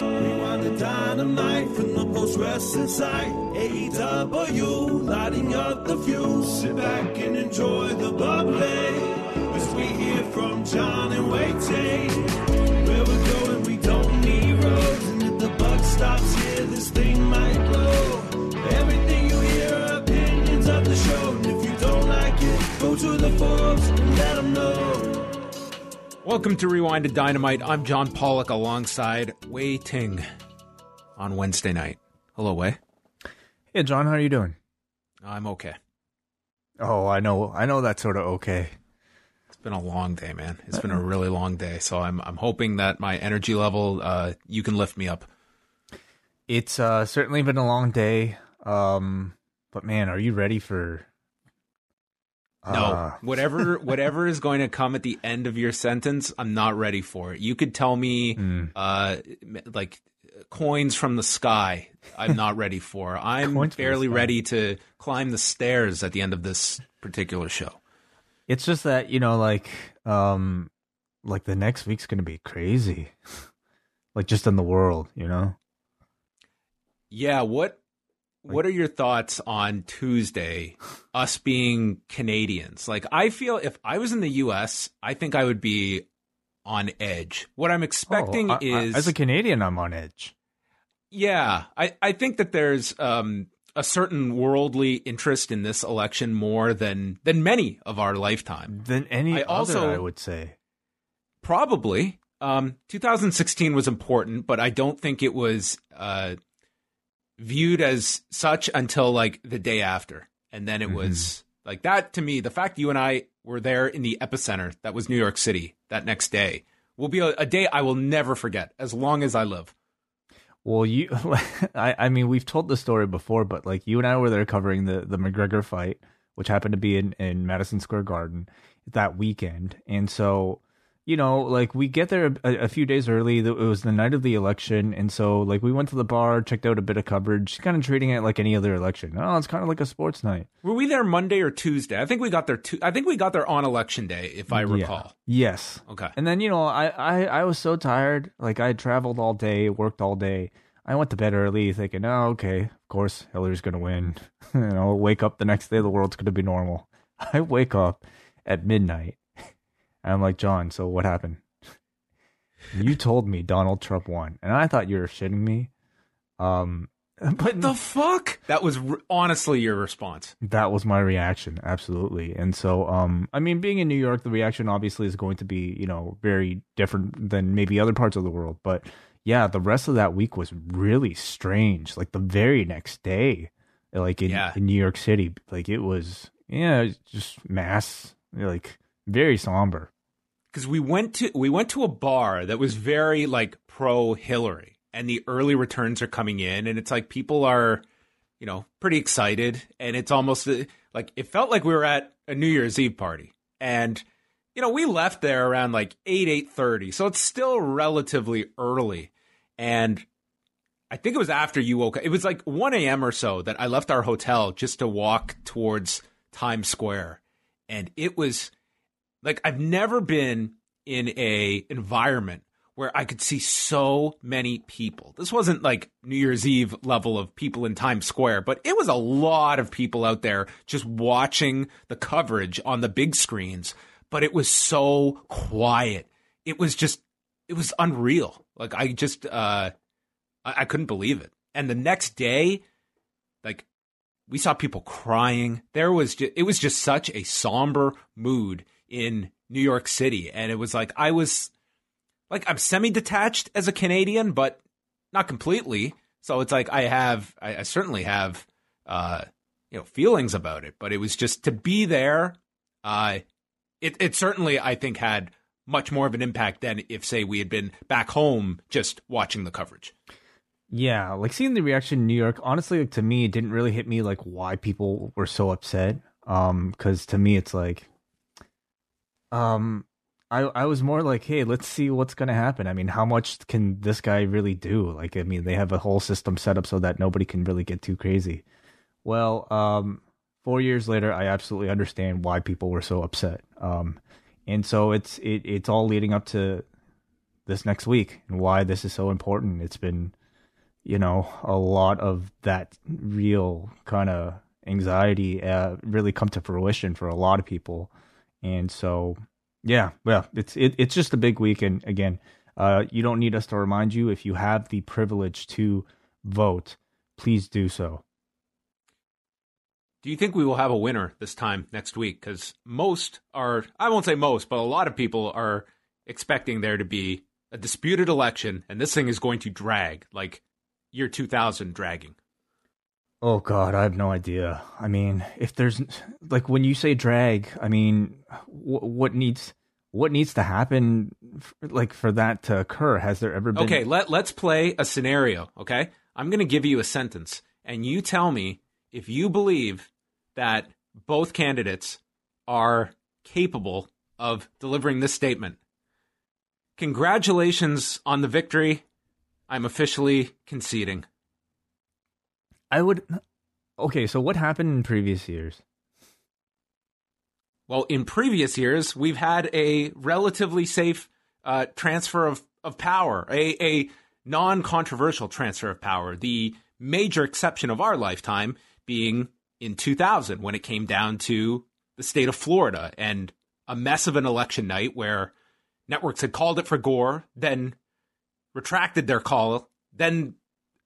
Rewind the dynamite from the post wrestling site. AEW, lighting up the fuse. Sit back and enjoy the bubbly. As we hear from John and Wai Ting. Where we're going, we don't need roads. And if the buck stops here, this thing might blow. Everything you hear are opinions of the show. And if you don't like it, go to the forums and let them know. Welcome to Rewind to Dynamite. I'm John Pollock alongside Wai Ting on Wednesday night. Hello, Wai. Hey, John, how are you doing? I'm okay. Oh, I know, I know that's sort of okay. It's been a long day, man. It's been a really long day. So I'm I'm hoping that my energy level, uh, you can lift me up. It's uh, certainly been a long day. Um, but man, are you ready for? No, Uh, whatever whatever is going to come at the end of your sentence, I'm not ready for it. You could tell me Hmm. uh like coins from the sky. I'm not ready for. I'm Coins barely ready to climb the stairs at the end of this particular show. It's just that you know, like, um, like the next week's gonna be crazy, like just in the world, you know. Yeah, what what are your thoughts on Tuesday us being Canadians? Like I feel if I was in the US, I think I would be on edge. What I'm expecting Oh, I- I- is as a Canadian, I'm on edge. Yeah, I, I think that there's um, a certain worldly interest in this election more than than many of our lifetime. Than any I other, also- I would say. Probably. Um, 2016 was important, but I don't think it was uh, viewed as such until like the day after. And then it Mm-hmm. was like that to me, the fact you and I were there in the epicenter, that was New York City, that next day, will be a, a day I will never forget as long as I live. Well, you, I, I mean, we've told the story before, but like you and I were there covering the the McGregor fight, which happened to be in in Madison Square Garden that weekend, and so you know, like we get there a, a few days early. It was the night of the election, and so like we went to the bar, checked out a bit of coverage, kind of treating it like any other election. Oh, it's kind of like a sports night. Were we there Monday or Tuesday? I think we got there. Tu- I think we got there on election day, if I Yeah. recall. Yes. Okay. And then you know, I, I I was so tired. Like I had traveled all day, worked all day. I went to bed early, thinking, oh, okay, of course Hillary's gonna win. you know, wake up the next day, the world's gonna be normal. I wake up at midnight, and I'm like, John, so what happened? you told me Donald Trump won, and I thought you were shitting me. Um, but The fuck? That was r- honestly your response. that was my reaction absolutely and so um i mean being in new york the reaction obviously is going to be you know very different than maybe other parts of the world but yeah the rest of that week was really strange like the very next day like in, Yeah. in new york city like it was yeah just mass like very somber because we went to we went to a bar that was very like pro Hillary, and the early returns are coming in, and it's like people are, you know, pretty excited, and it's almost uh, like it felt like we were at a New Year's Eve party, and you know we left there around like eight eight thirty, so it's still relatively early, and I think it was after you woke up. It was like 1 a.m. or so that I left our hotel just to walk towards Times Square. And it was like I've never been in a environment where I could see so many people. This wasn't like New Year's Eve level of people in Times Square, but it was a lot of people out there just watching the coverage on the big screens. But it was so quiet. It was just, it was unreal. Like I just, uh, I, I couldn't believe it. And the next day, like we saw people crying. There was just, it was just such a somber mood in New York City, and it was like I was like I'm semi-detached as a Canadian, but not completely. So it's like I have, I, I certainly have, uh, you know, feelings about it. But it was just to be there. Uh, it it certainly I think had much more of an impact than if say we had been back home just watching the coverage. Yeah, like seeing the reaction in New York, honestly, like, to me, it didn't really hit me like why people were so upset. Um, because to me, it's like, um, I I was more like, hey, let's see what's gonna happen. I mean, how much can this guy really do? Like, I mean, they have a whole system set up so that nobody can really get too crazy. Well, um, four years later, I absolutely understand why people were so upset. Um, and so it's it it's all leading up to this next week and why this is so important. It's been you know, a lot of that real kind of anxiety uh, really come to fruition for a lot of people. And so, yeah, well, it's it, it's just a big week. And again, uh, you don't need us to remind you if you have the privilege to vote, please do so. Do you think we will have a winner this time next week? Because most are, I won't say most, but a lot of people are expecting there to be a disputed election, and this thing is going to drag. Like, year 2000 dragging? Oh God, I have no idea. I mean, if there's like when you say drag, I mean, what, what needs what needs to happen, like for that to occur? Has there ever been? Okay, let let's play a scenario. Okay, I'm going to give you a sentence, and you tell me if you believe that both candidates are capable of delivering this statement. Congratulations on the victory. I'm officially conceding. I would. Okay, so what happened in previous years? Well, in previous years, we've had a relatively safe uh, transfer of, of power, a, a non controversial transfer of power. The major exception of our lifetime being in 2000 when it came down to the state of Florida and a mess of an election night where networks had called it for Gore, then retracted their call. Then,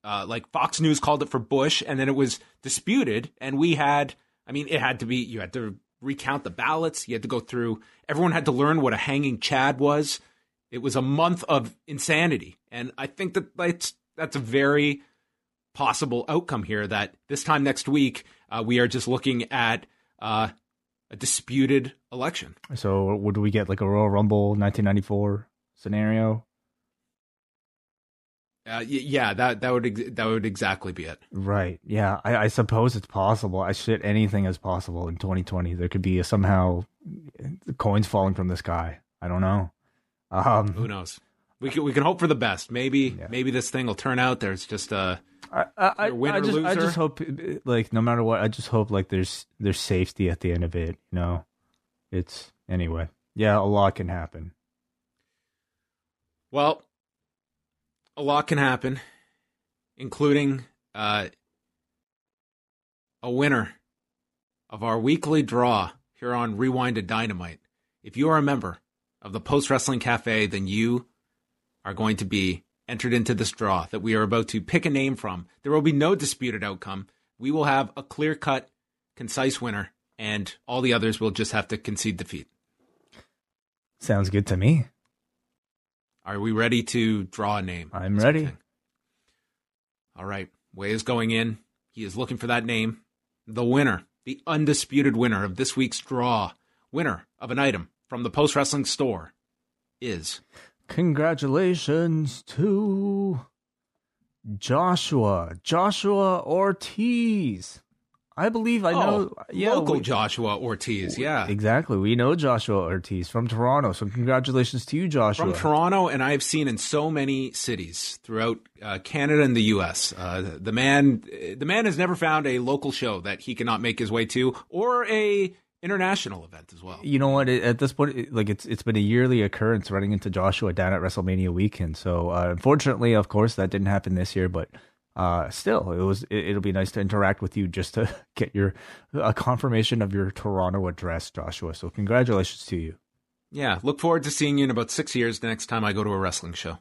uh, like Fox News called it for Bush, and then it was disputed. And we had, I mean, it had to be, you had to recount the ballots. You had to go through, everyone had to learn what a hanging Chad was. It was a month of insanity. And I think that that's, that's a very possible outcome here that this time next week, uh, we are just looking at uh, a disputed election. So, would we get like a Royal Rumble 1994 scenario? Uh, yeah, that that would that would exactly be it. Right. Yeah, I, I suppose it's possible. I shit anything is possible in 2020. There could be a, somehow coins falling from the sky. I don't know. Um, Who knows? We can we can hope for the best. Maybe yeah. maybe this thing will turn out. There's just a I, I, I just, I just hope like no matter what, I just hope like there's there's safety at the end of it. You know, it's anyway. Yeah, a lot can happen. Well, a lot can happen, including uh, a winner of our weekly draw here on Rewind to Dynamite. If you are a member of the Post Wrestling Cafe, then you are going to be entered into this draw that we are about to pick a name from. There will be no disputed outcome. We will have a clear cut, concise winner, and all the others will just have to concede defeat. Sounds good to me. Are we ready to draw a name? I'm ready. All right. Wai is going in. He is looking for that name. The winner, the undisputed winner of this week's draw, winner of an item from the Post Wrestling Store is. Congratulations to Joshua. Joshua Ortiz. I believe I know. Oh, yeah, local we, Joshua Ortiz. Yeah, exactly. We know Joshua Ortiz from Toronto. So congratulations to you, Joshua. From Toronto, and I've seen in so many cities throughout uh, Canada and the U.S. Uh, the man, the man has never found a local show that he cannot make his way to, or a international event as well. You know what? At this point, like it's it's been a yearly occurrence running into Joshua down at WrestleMania weekend. So uh, unfortunately, of course, that didn't happen this year, but uh, still, it was it, will be nice to interact with you just to get your a confirmation of your Toronto address, Joshua. So congratulations to you. Yeah, look forward to seeing you in about six years. The next time I go to a wrestling show.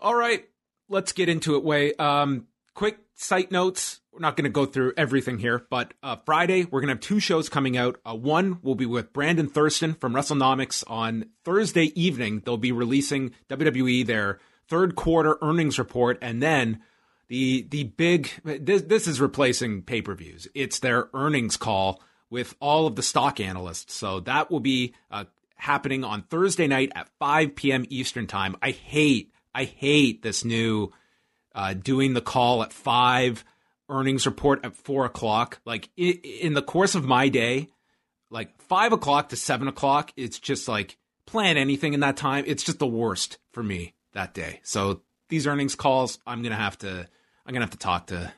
All right, let's get into it. Wai, um, quick site notes. we're not going to go through everything here, but uh, Friday we're going to have two shows coming out. Uh, one will be with Brandon Thurston from WrestleNomics on Thursday evening. They'll be releasing WWE their third quarter earnings report, and then the the big this this is replacing pay per views. It's their earnings call with all of the stock analysts. So that will be uh, happening on Thursday night at 5 p.m. Eastern time. I hate I hate this new uh, doing the call at five earnings report at four o'clock. Like in the course of my day, like five o'clock to seven o'clock, it's just like plan anything in that time. It's just the worst for me that day. So these earnings calls, I'm gonna have to, I'm gonna have to talk to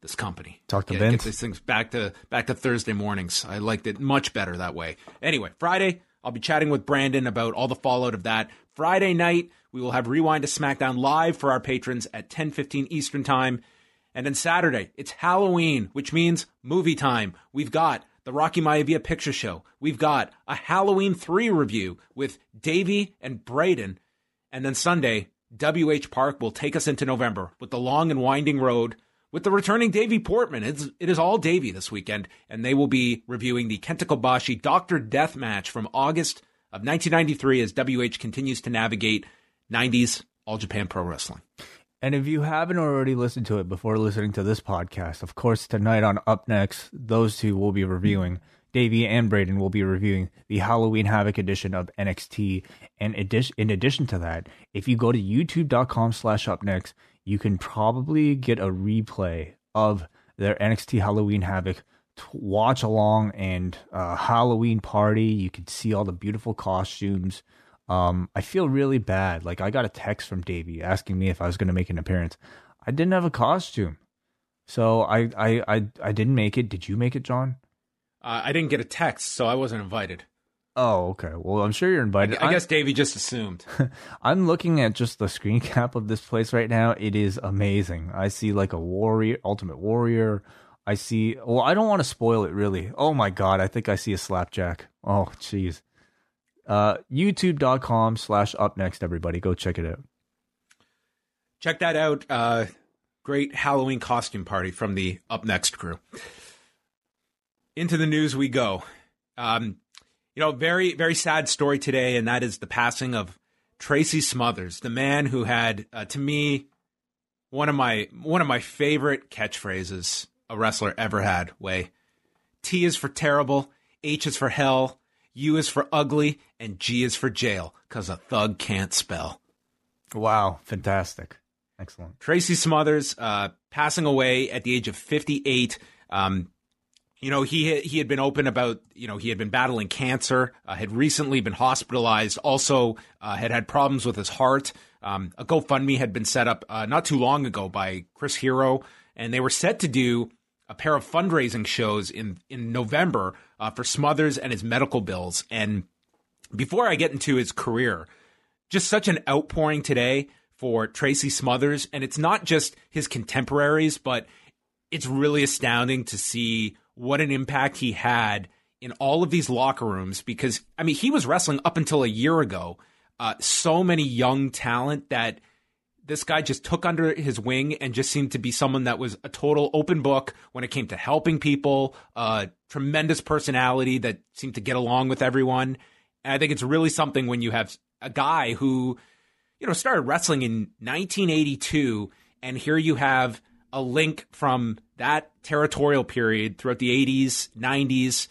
this company. Talk to get, Vince. Get these things back to back to Thursday mornings. I liked it much better that way. Anyway, Friday, I'll be chatting with Brandon about all the fallout of that. Friday night, we will have Rewind to SmackDown live for our patrons at 10:15 Eastern Time. And then Saturday, it's Halloween, which means movie time. We've got the Rocky Maivia Picture Show. We've got a Halloween 3 review with Davey and Braden. And then Sunday, WH Park will take us into November with the long and winding road with the returning Davey Portman. It's, it is all Davey this weekend, and they will be reviewing the Kenta Kobashi Doctor Death match from August of 1993 as WH continues to navigate 90s All Japan Pro Wrestling. And if you haven't already listened to it before listening to this podcast, of course, tonight on Up Next, those two will be reviewing. Davey and Braden will be reviewing the Halloween Havoc edition of NXT. And in addition to that, if you go to youtube.com slash upnext, you can probably get a replay of their NXT Halloween Havoc watch along and uh, Halloween party. You can see all the beautiful costumes. Um, I feel really bad. Like I got a text from Davey asking me if I was going to make an appearance. I didn't have a costume, so I, I I I didn't make it. Did you make it, John? Uh, I didn't get a text, so I wasn't invited. Oh, okay. Well, I'm sure you're invited. I, I guess Davey just assumed. I'm looking at just the screen cap of this place right now. It is amazing. I see like a warrior, ultimate warrior. I see. Well, I don't want to spoil it really. Oh my god, I think I see a slapjack. Oh, jeez uh, youtube.com slash up next everybody go check it out check that out uh, great halloween costume party from the up next crew into the news we go um, you know very very sad story today and that is the passing of tracy smothers the man who had uh, to me one of my one of my favorite catchphrases a wrestler ever had way t is for terrible h is for hell U is for ugly, and G is for jail, because a thug can't spell. Wow, fantastic. Excellent. Tracy Smothers uh, passing away at the age of 58. Um, you know, he he had been open about, you know, he had been battling cancer, uh, had recently been hospitalized, also uh, had had problems with his heart. Um, a GoFundMe had been set up uh, not too long ago by Chris Hero, and they were set to do a pair of fundraising shows in in November uh, for Smothers and his medical bills. And before I get into his career, just such an outpouring today for Tracy Smothers, and it's not just his contemporaries, but it's really astounding to see what an impact he had in all of these locker rooms. Because I mean, he was wrestling up until a year ago. Uh, so many young talent that this guy just took under his wing and just seemed to be someone that was a total open book when it came to helping people, uh, tremendous personality that seemed to get along with everyone. And I think it's really something when you have a guy who, you know, started wrestling in 1982, and here you have a link from that territorial period throughout the 80s, 90s,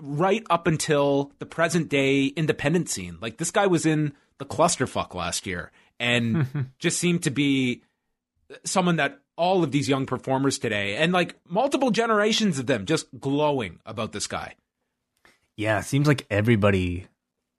right up until the present day independent scene. Like this guy was in the clusterfuck last year and just seemed to be someone that all of these young performers today and like multiple generations of them just glowing about this guy. Yeah, it seems like everybody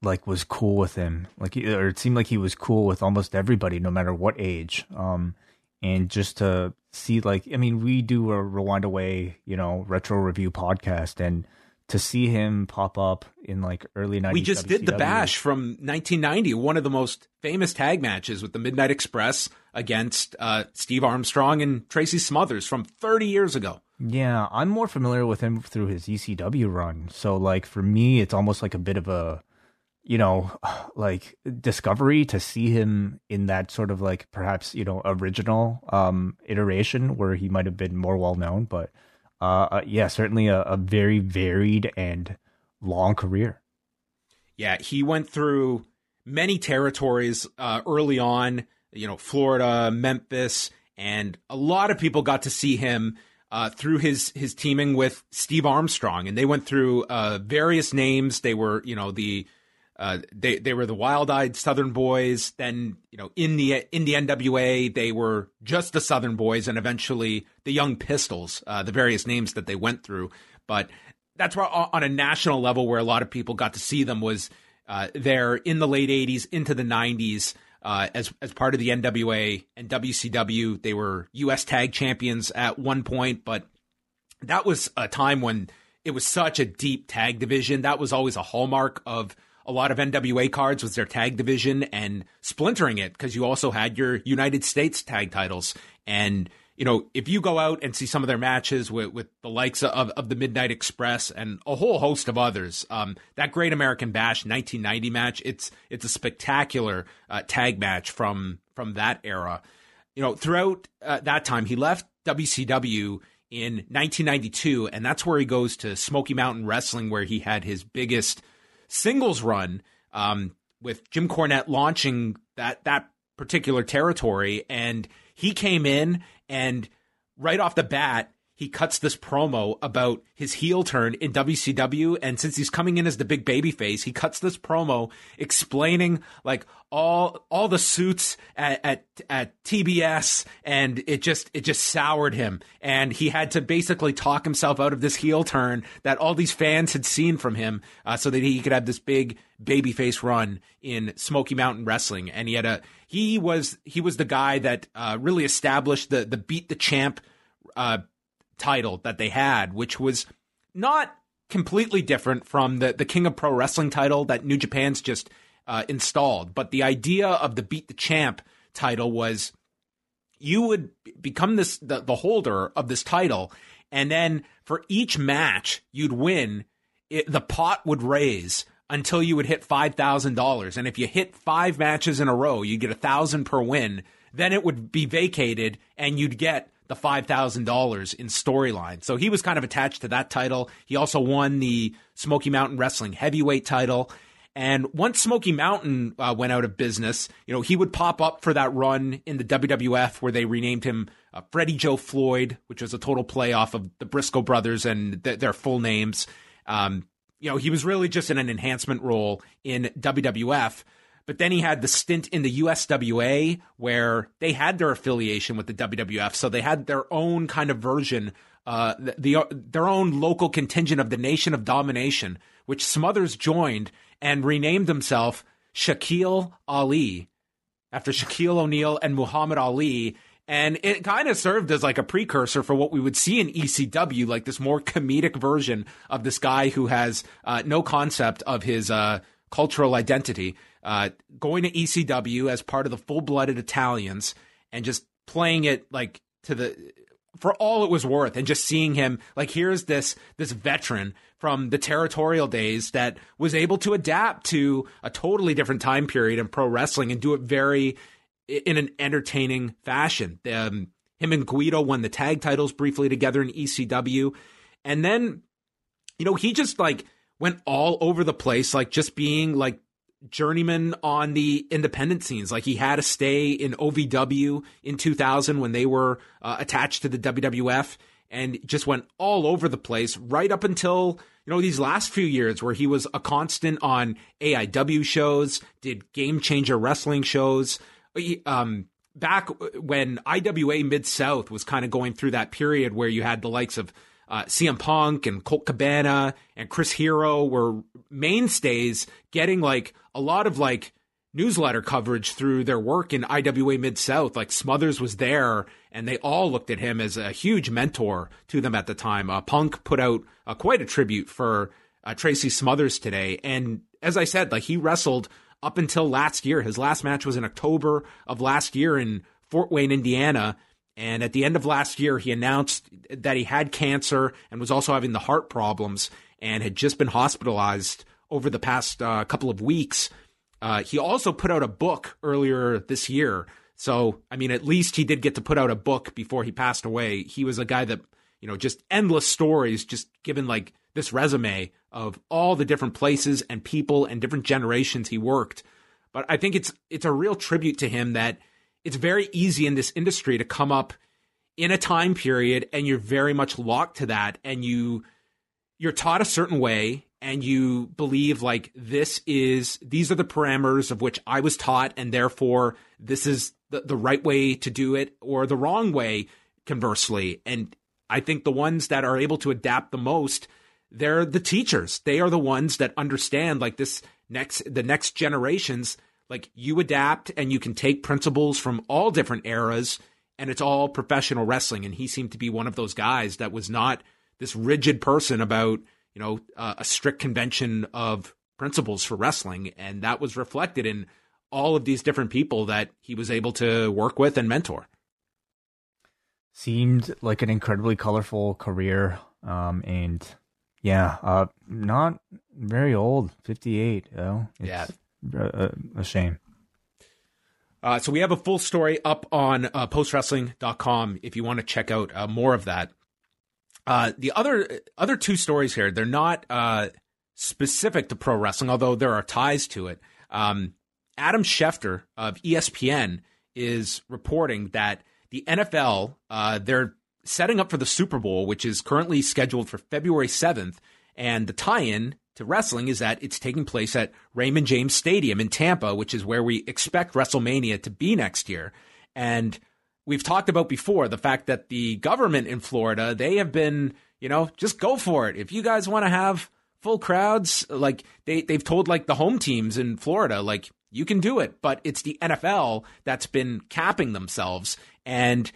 like was cool with him. Like or it seemed like he was cool with almost everybody no matter what age. Um and just to see like I mean we do a rewind away, you know, retro review podcast and to see him pop up in like early 90s. We just WCW. did the bash from 1990, one of the most famous tag matches with the Midnight Express against uh, Steve Armstrong and Tracy Smothers from 30 years ago. Yeah, I'm more familiar with him through his ECW run. So like for me, it's almost like a bit of a you know, like discovery to see him in that sort of like perhaps you know original um iteration where he might have been more well known, but uh, uh yeah, certainly a, a very varied and long career. Yeah, he went through many territories uh, early on. You know, Florida, Memphis, and a lot of people got to see him uh, through his his teaming with Steve Armstrong, and they went through uh, various names. They were, you know, the uh, they they were the wild-eyed Southern Boys. Then you know in the in the NWA they were just the Southern Boys, and eventually the Young Pistols. Uh, the various names that they went through, but that's where on a national level where a lot of people got to see them was uh, there in the late '80s into the '90s. Uh, as as part of the NWA and WCW, they were U.S. Tag Champions at one point, but that was a time when it was such a deep tag division. That was always a hallmark of a lot of NWA cards was their tag division and splintering it because you also had your United States tag titles. And, you know, if you go out and see some of their matches with, with the likes of, of the Midnight Express and a whole host of others, um, that Great American Bash 1990 match, it's it's a spectacular uh, tag match from from that era. You know, throughout uh, that time, he left WCW in 1992, and that's where he goes to Smoky Mountain Wrestling, where he had his biggest singles run um, with Jim Cornette launching that that particular territory, and he came in and right off the bat he cuts this promo about his heel turn in WCW. And since he's coming in as the big baby face, he cuts this promo explaining like all all the suits at, at, at TBS, and it just it just soured him. And he had to basically talk himself out of this heel turn that all these fans had seen from him, uh, so that he could have this big babyface run in Smoky Mountain Wrestling. And he had a he was he was the guy that uh, really established the the beat the champ uh, title that they had, which was not completely different from the, the King of Pro Wrestling title that New Japan's just uh, installed. But the idea of the Beat the Champ title was you would become this the, the holder of this title, and then for each match you'd win, it, the pot would raise until you would hit five thousand dollars. And if you hit five matches in a row, you'd get a thousand per win. Then it would be vacated, and you'd get the $5,000 in storyline. So he was kind of attached to that title. He also won the Smoky Mountain Wrestling heavyweight title. And once Smoky Mountain uh, went out of business, you know, he would pop up for that run in the WWF where they renamed him uh, Freddie Joe Floyd, which was a total play off of the Brisco brothers and th- their full names. Um, you know, he was really just in an enhancement role in WWF. But then he had the stint in the USWA where they had their affiliation with the WWF, so they had their own kind of version, uh, the, the their own local contingent of the Nation of Domination, which Smothers joined and renamed himself Shaquille Ali after Shaquille O'Neal and Muhammad Ali. And it kind of served as like a precursor for what we would see in ECW, like this more comedic version of this guy who has uh, no concept of his uh, cultural identity uh, going to ECW as part of the full blooded Italians and just playing it like to the for all it was worth and just seeing him like here's this this veteran from the territorial days that was able to adapt to a totally different time period in pro wrestling and do it very in an entertaining fashion. Um, him and Guido won the tag titles briefly together in ECW, and then you know he just like went all over the place, like just being like journeyman on the independent scenes. Like he had a stay in OVW in 2000 when they were uh, attached to the WWF and just went all over the place right up until, you know, these last few years where he was a constant on AIW shows, did game changer wrestling shows. Um, back when IWA Mid South was kind of going through that period where you had the likes of uh, CM Punk and Colt Cabana and Chris Hero were mainstays getting like a lot of like newsletter coverage through their work in IWA Mid South. Like Smothers was there, and they all looked at him as a huge mentor to them at the time. Uh, Punk put out uh, quite a tribute for uh, Tracy Smothers today, and as I said, like he wrestled up until last year. His last match was in October of last year in Fort Wayne, Indiana. And at the end of last year, he announced that he had cancer and was also having the heart problems and had just been hospitalized over the past uh, couple of weeks. Uh, he also put out a book earlier this year. So, I mean, at least he did get to put out a book before he passed away. He was a guy that, you know, just endless stories, just given like this resume of all the different places and people and different generations he worked. But I think it's it's a real tribute to him that it's very easy in this industry to come up in a time period and you're very much locked to that and you you're taught a certain way and you believe like this is these are the parameters of which I was taught and therefore this is the, the right way to do it or the wrong way conversely. And I think the ones that are able to adapt the most they're the teachers. They are the ones that understand like this next the next generations like you adapt and you can take principles from all different eras and it's all professional wrestling. And he seemed to be one of those guys that was not this rigid person about you know uh, a strict convention of principles for wrestling. And that was reflected in all of these different people that he was able to work with and mentor. Seemed like an incredibly colorful career um, and yeah uh, not very old 58 you know? yeah a, a shame uh, so we have a full story up on uh, postwrestling.com if you want to check out uh, more of that. Uh, the other other two stories here, they're not uh, specific to pro wrestling, although there are ties to it. Um, Adam Schefter of ESPN is reporting that the NFL uh, they're setting up for the Super Bowl, which is currently scheduled for February seventh, and the tie-in to wrestling is that it's taking place at Raymond James Stadium in Tampa, which is where we expect WrestleMania to be next year. And we've talked about before the fact that the government in Florida, they have been, you know, just go for it. If you guys want to have full crowds, like they, they've told like the home teams in Florida, like you can do it, but it's the NFL that's been capping themselves. And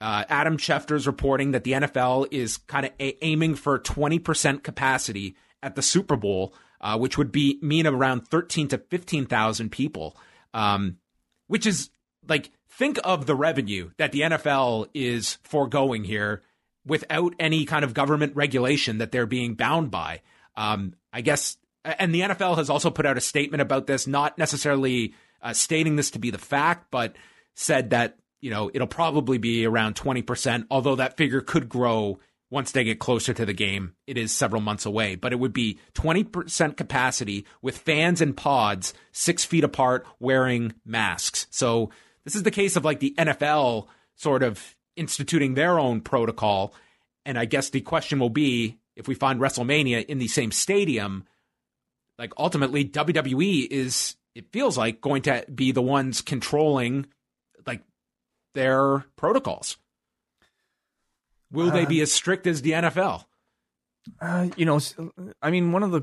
uh, Adam Schefter's reporting that the NFL is kind of a- aiming for 20% capacity at the Super Bowl, uh, which would be mean around 13 to 15,000 people, um, which is like think of the revenue that the NFL is foregoing here without any kind of government regulation that they're being bound by. Um, I guess, and the NFL has also put out a statement about this, not necessarily uh, stating this to be the fact, but said that you know it'll probably be around 20%, although that figure could grow once they get closer to the game. It is several months away, but it would be 20% capacity with fans and pods six feet apart wearing masks. So this is the case of like the NFL sort of instituting their own protocol. And I guess the question will be if we find WrestleMania in the same stadium, like ultimately WWE is, it feels like, going to be the ones controlling like their protocols. Will they be as strict as the NFL? Uh, you know, I mean, one of the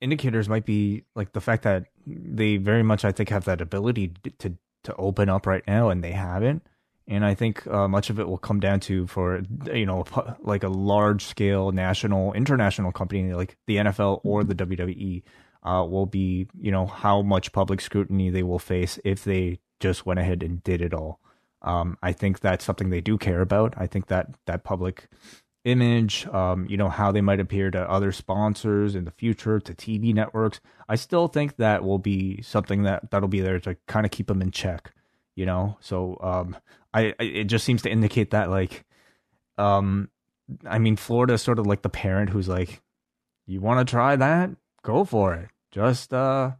indicators might be like the fact that they very much, I think, have that ability to to open up right now, and they haven't. And I think uh, much of it will come down to for you know like a large scale national international company like the NFL or the WWE uh, will be you know how much public scrutiny they will face if they just went ahead and did it all. Um, I think that's something they do care about. I think that that public image, um, you know, how they might appear to other sponsors in the future, to TV networks. I still think that will be something that that'll be there to kind of keep them in check. You know, so um, I, I it just seems to indicate that like, um, I mean, Florida is sort of like the parent who's like, you want to try that, go for it. Just uh,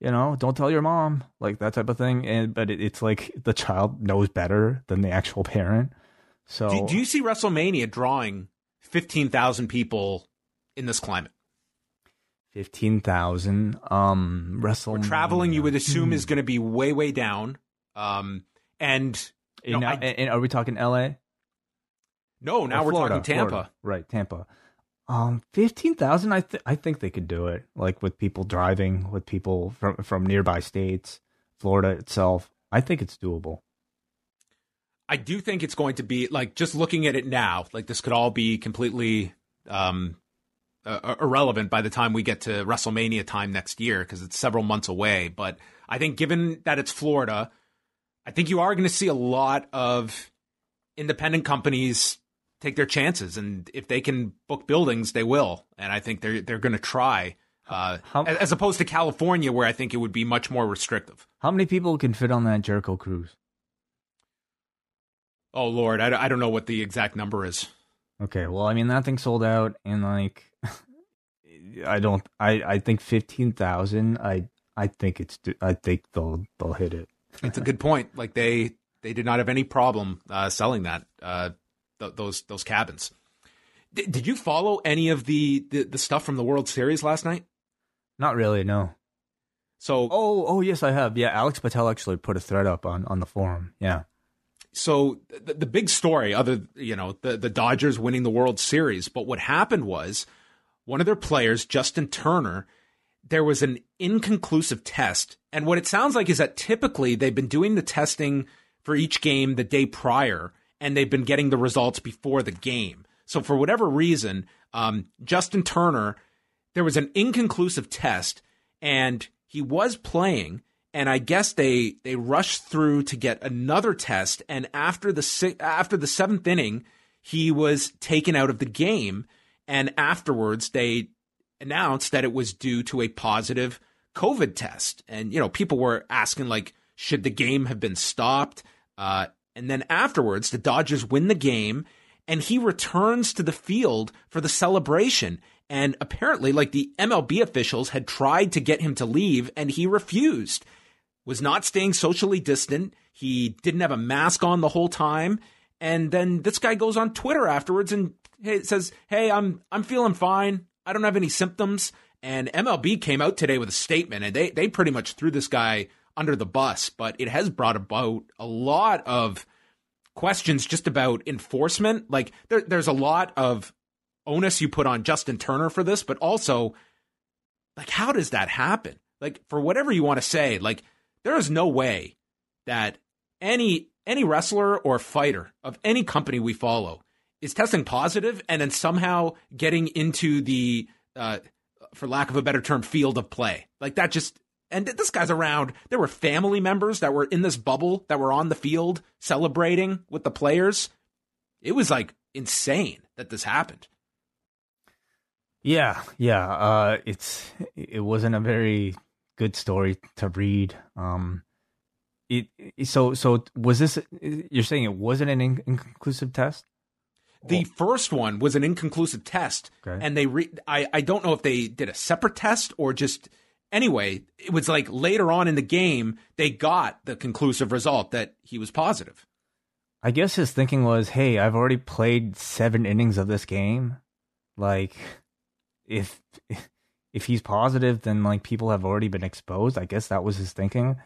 you know, don't tell your mom, like that type of thing. And but it, it's like the child knows better than the actual parent. So, do, do you see WrestleMania drawing fifteen thousand people in this climate? Fifteen thousand. Um, WrestleMania. traveling, you would assume, is going to be way, way down. Um, and you know, I, and are we talking L.A.? No, now we're Florida, talking Tampa. Florida. Right, Tampa. Um, fifteen thousand. I th- I think they could do it. Like with people driving, with people from from nearby states, Florida itself. I think it's doable. I do think it's going to be like just looking at it now. Like this could all be completely um, uh, irrelevant by the time we get to WrestleMania time next year because it's several months away. But I think given that it's Florida, I think you are going to see a lot of independent companies take their chances, and if they can book buildings, they will. And I think they're they're going to try uh, How- as, opposed to California, where I think it would be much more restrictive. How many people can fit on that Jericho cruise? Oh Lord, I, I don't know what the exact number is. Okay, well, I mean that thing sold out in like I don't I I think 15,000. I I think it's I think they'll they'll hit it. It's a good point. Like they they did not have any problem uh, selling that uh, th- those those cabins. D- did you follow any of the, the the stuff from the World Series last night? Not really, no. So Oh, oh yes, I have. Yeah, Alex Patel actually put a thread up on on the forum. Yeah. so the, the big story, other you know, the the Dodgers winning the World Series, but what happened was one of their players, Justin Turner, there was an inconclusive test, and what it sounds like is that typically they've been doing the testing for each game the day prior, and they've been getting the results before the game. So for whatever reason, um, Justin Turner, there was an inconclusive test, and he was playing and I guess they they rushed through to get another test. And after the after the seventh inning, he was taken out of the game. And afterwards, they announced that it was due to a positive COVID test. And you know, people were asking like, should the game have been stopped? Uh, and then afterwards, the Dodgers win the game, and he returns to the field for the celebration. And apparently, like the MLB officials had tried to get him to leave, and he refused was not staying socially distant. He didn't have a mask on the whole time. And then this guy goes on Twitter afterwards and says, "Hey, I'm I'm feeling fine. I don't have any symptoms." And MLB came out today with a statement, and they they pretty much threw this guy under the bus. But it has brought about a lot of questions just about enforcement. Like there, there's a lot of onus you put on Justin Turner for this, but also like how does that happen? Like for whatever you want to say, like there is no way that any any wrestler or fighter of any company we follow is testing positive and then somehow getting into the uh, for lack of a better term field of play like that just and this guy's around there were family members that were in this bubble that were on the field celebrating with the players it was like insane that this happened Yeah, yeah. Uh, it's it wasn't a very good story to read. Um, it so so was this? You're saying it wasn't an inconclusive test? The first one was an inconclusive test, Okay. and they re- I I don't know if they did a separate test or just anyway. It was like later on in the game they got the conclusive result that he was positive. I guess his thinking was, "Hey, I've already played seven innings of this game. Like, if if he's positive, then like people have already been exposed. I guess that was his thinking.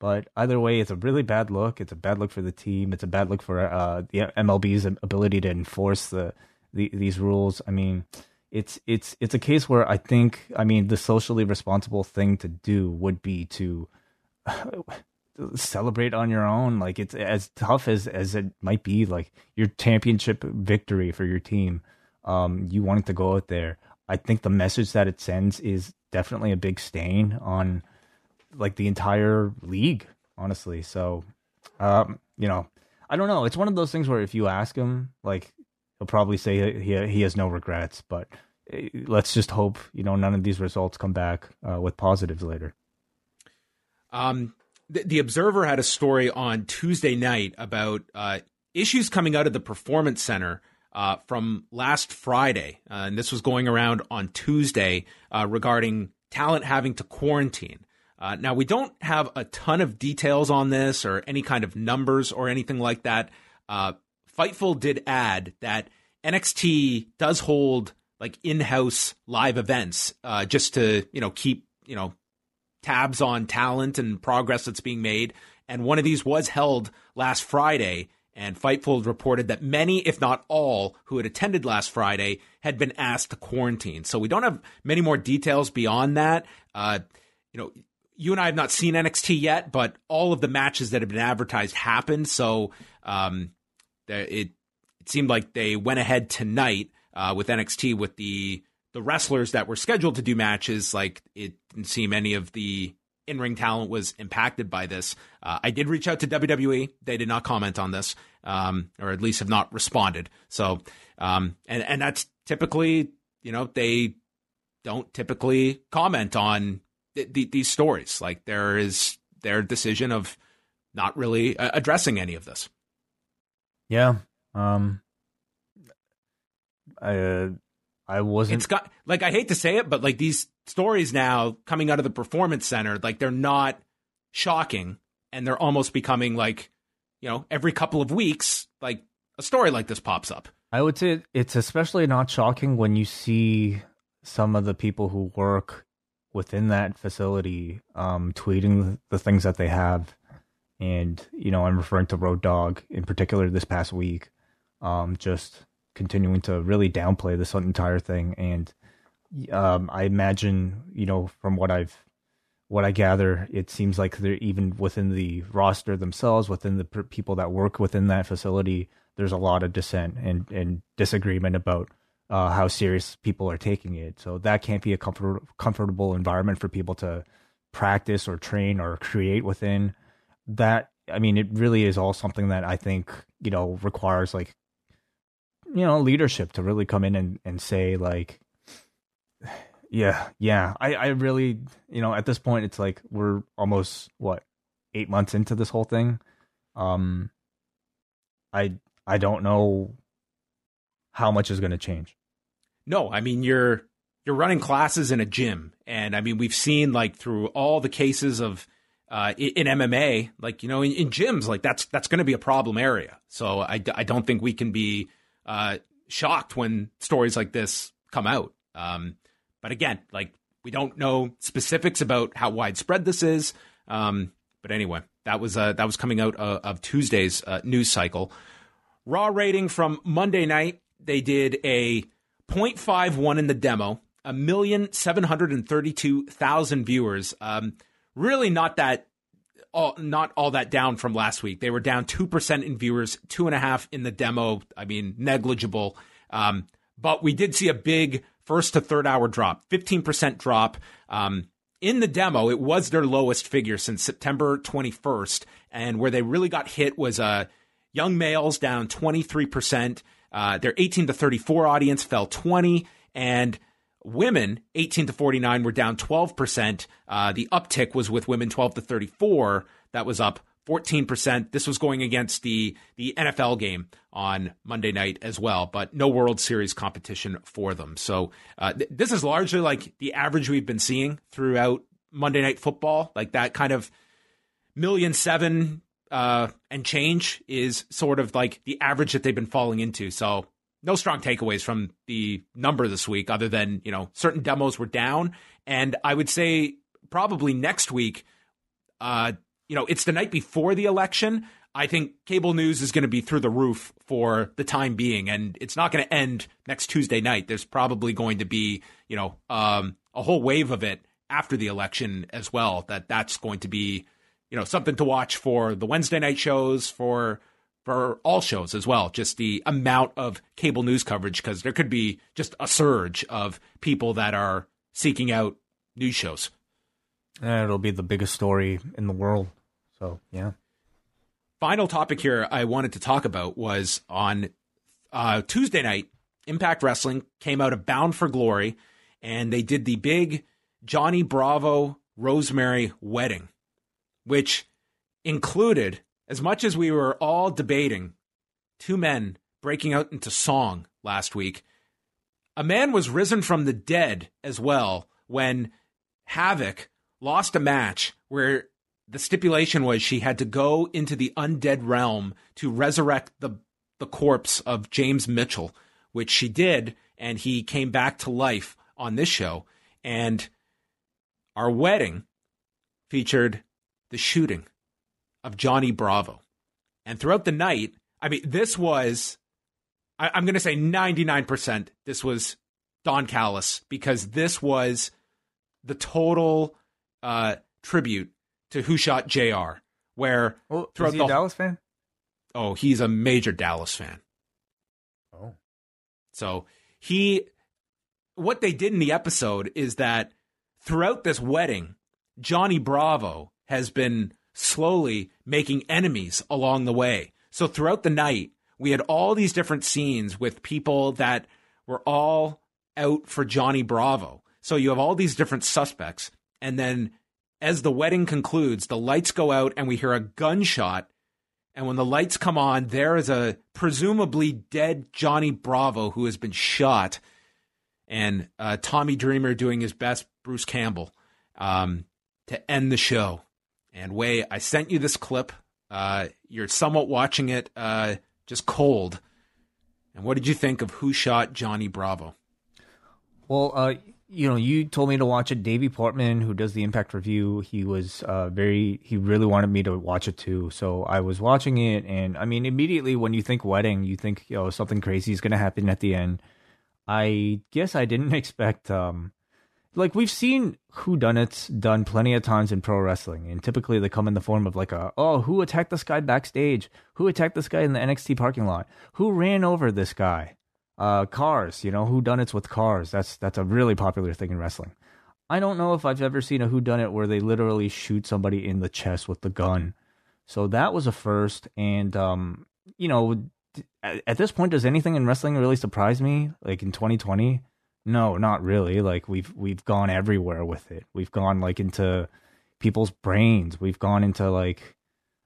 But either way, it's a really bad look. It's a bad look for the team. It's a bad look for uh, the MLB's ability to enforce the, the these rules. I mean, it's it's it's a case where I think I mean the socially responsible thing to do would be to celebrate on your own. Like it's as tough as as it might be. Like your championship victory for your team. Um, you wanting to go out there. I think the message that it sends is definitely a big stain on like the entire league, honestly. So, um, you know, I don't know. It's one of those things where if you ask him, like, he'll probably say he he has no regrets. But eh, let's just hope you know none of these results come back uh, with positives later. Um, the, the Observer had a story on Tuesday night about uh, issues coming out of the Performance Center uh, from last Friday, uh, and this was going around on Tuesday uh, regarding talent having to quarantine. Uh, now, we don't have a ton of details on this or any kind of numbers or anything like that. Uh, Fightful did add that NXT does hold like in-house live events uh, just to you know keep you know tabs on talent and progress that's being made. And one of these was held last Friday. And Fightful reported that many, if not all, who had attended last Friday had been asked to quarantine. So we don't have many more details beyond that. Uh, you know, you and I have not seen NXT yet, but all of the matches that have been advertised happened. So um, it it seemed like they went ahead tonight uh, with NXT with the the wrestlers that were scheduled to do matches. Like it didn't seem any of the in ring talent was impacted by this. Uh, I did reach out to WWE. They did not comment on this, um, or at least have not responded. So, um, and and that's typically, you know, they don't typically comment on th- th- these stories. Like there is their decision of not really uh, addressing any of this. Yeah. Um. I uh, I wasn't. It's got like I hate to say it, but like these stories now coming out of the performance center, like they're not shocking, and they're almost becoming like, you know, every couple of weeks, like a story like this pops up. I would say it's especially not shocking when you see some of the people who work within that facility um, tweeting the things that they have. And, you know, I'm referring to Road Dogg in particular this past week, um, just continuing to really downplay this entire thing. And um, I imagine, you know, from what I've what I gather, it seems like they're even within the roster themselves, within the people that work within that facility, there's a lot of dissent and, and disagreement about uh, how serious people are taking it. So that can't be a comfort, comfortable environment for people to practice or train or create within. That I mean, it really is all something that I think you know requires like you know leadership to really come in and, and say like yeah yeah. I, I really you know at this point it's like we're almost what eight months into this whole thing. Um i i don't know how much is going to change. No, I mean you're you're running classes in a gym, and I mean we've seen like through all the cases of uh, in MMA, like you know in, in gyms, like that's that's going to be a problem area. So I, I don't think we can be uh, shocked when stories like this come out. Um, but again, like we don't know specifics about how widespread this is. Um, but anyway, that was uh, that was coming out uh, of Tuesday's uh, news cycle. Raw rating from Monday night they did a 0.51 in the demo, a million seven hundred and thirty-two thousand viewers. Um, really not that all, not all that down from last week. They were down two percent in viewers, two and a half in the demo. I mean, negligible. Um, but we did see a big first to third hour drop, fifteen percent drop. Um, in the demo, it was their lowest figure since September 21st, and where they really got hit was uh, young males down 23 percent. Uh, their 18 to 34 audience fell 20, and women 18 to 49 were down 12%. Uh, the uptick was with women 12 to 34. That was up 14%. This was going against the, the NFL game on Monday night as well, but no World Series competition for them. So uh, th- this is largely like the average we've been seeing throughout Monday Night Football, like that kind of million seven uh, and change is sort of like the average that they've been falling into. So no strong takeaways from the number this week, other than you know certain demos were down, and I would say probably next week, uh, you know, it's the night before the election. I think cable news is going to be through the roof for the time being, and it's not going to end next Tuesday night. There's probably going to be, you know, um, a whole wave of it after the election as well. That that's going to be you know something to watch for the Wednesday night shows for for all shows as well. Just the amount of cable news coverage because there could be just a surge of people that are seeking out news shows. And it'll be the biggest story in the world. So yeah. Final topic here I wanted to talk about was on uh, Tuesday night. Impact Wrestling came out of Bound for Glory, and they did the big Johnny Bravo Rosemary wedding which included, as much as we were all debating, two men breaking out into song last week. A man was risen from the dead as well when Havok lost a match where the stipulation was she had to go into the undead realm to resurrect the the corpse of James Mitchell, which she did, and he came back to life on this show. And our wedding featured the shooting of Johnny Bravo. And throughout the night, I mean, this was, I, am going to say 99%, this was Don Callis because this was the total uh, tribute to Who Shot JR. Where well, throughout is he the, a Dallas fan? Oh, he's a major Dallas fan. Oh. So he, what they did in the episode is that throughout this wedding, Johnny Bravo has been slowly making enemies along the way. So throughout the night, we had all these different scenes with people that were all out for Johnny Bravo. So you have all these different suspects. And then as the wedding concludes, the lights go out and we hear a gunshot. And when the lights come on, there is a presumably dead Johnny Bravo who has been shot. And uh, Tommy Dreamer doing his best, Bruce Campbell, um, to end the show. And Wai, I sent you this clip. Uh, you're somewhat watching it uh, just cold. And what did you think of who shot Johnny Bravo? Well, uh, you know, you told me to watch it. Davey Portman, who does the Impact review, he was uh, very, he really wanted me to watch it too. So I was watching it, and I mean, immediately when you think wedding, you think, you know, something crazy is going to happen at the end. I guess I didn't expect, um, like we've seen whodunits done plenty of times in pro wrestling, and typically they come in the form of like a oh who attacked this guy backstage, who attacked this guy in the NXT parking lot, who ran over this guy, uh, cars, you know whodunits with cars. That's that's a really popular thing in wrestling. I don't know if I've ever seen a whodunit where they literally shoot somebody in the chest with the gun. So that was a first, and um, you know, at this point, does anything in wrestling really surprise me? Like in 2020 no, not really. Like we've we've gone everywhere with it. We've gone like into people's brains. We've gone into like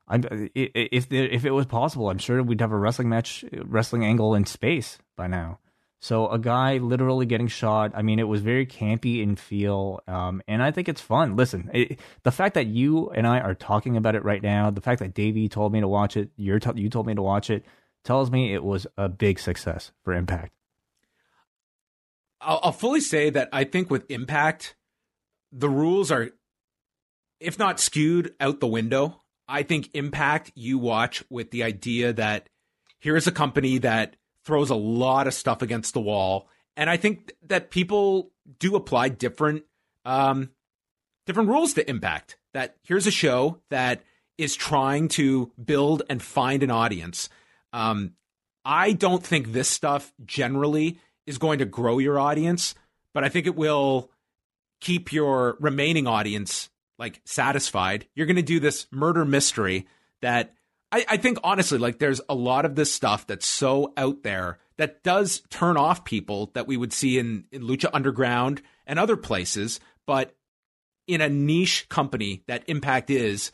I'm if there, if it was possible, I'm sure we'd have a wrestling match, wrestling angle in space by now. So a guy literally getting shot. I mean, it was very campy in feel, um, and I think it's fun. Listen, it, the fact that you and I are talking about it right now, the fact that Davey told me to watch it, t- you told me to watch it, tells me it was a big success for Impact. I'll, I'll fully say that I think with Impact, the rules are, if not skewed out the window. I think Impact you watch with the idea that here's a company that throws a lot of stuff against the wall, and I think that people do apply different um, different rules to Impact. That here's a show that is trying to build and find an audience. Um, I don't think this stuff generally is going to grow your audience, but I think it will keep your remaining audience like satisfied. You're going to do this murder mystery that I, I, think honestly, like there's a lot of this stuff that's so out there that does turn off people that we would see in, in Lucha Underground and other places. But in a niche company that Impact is,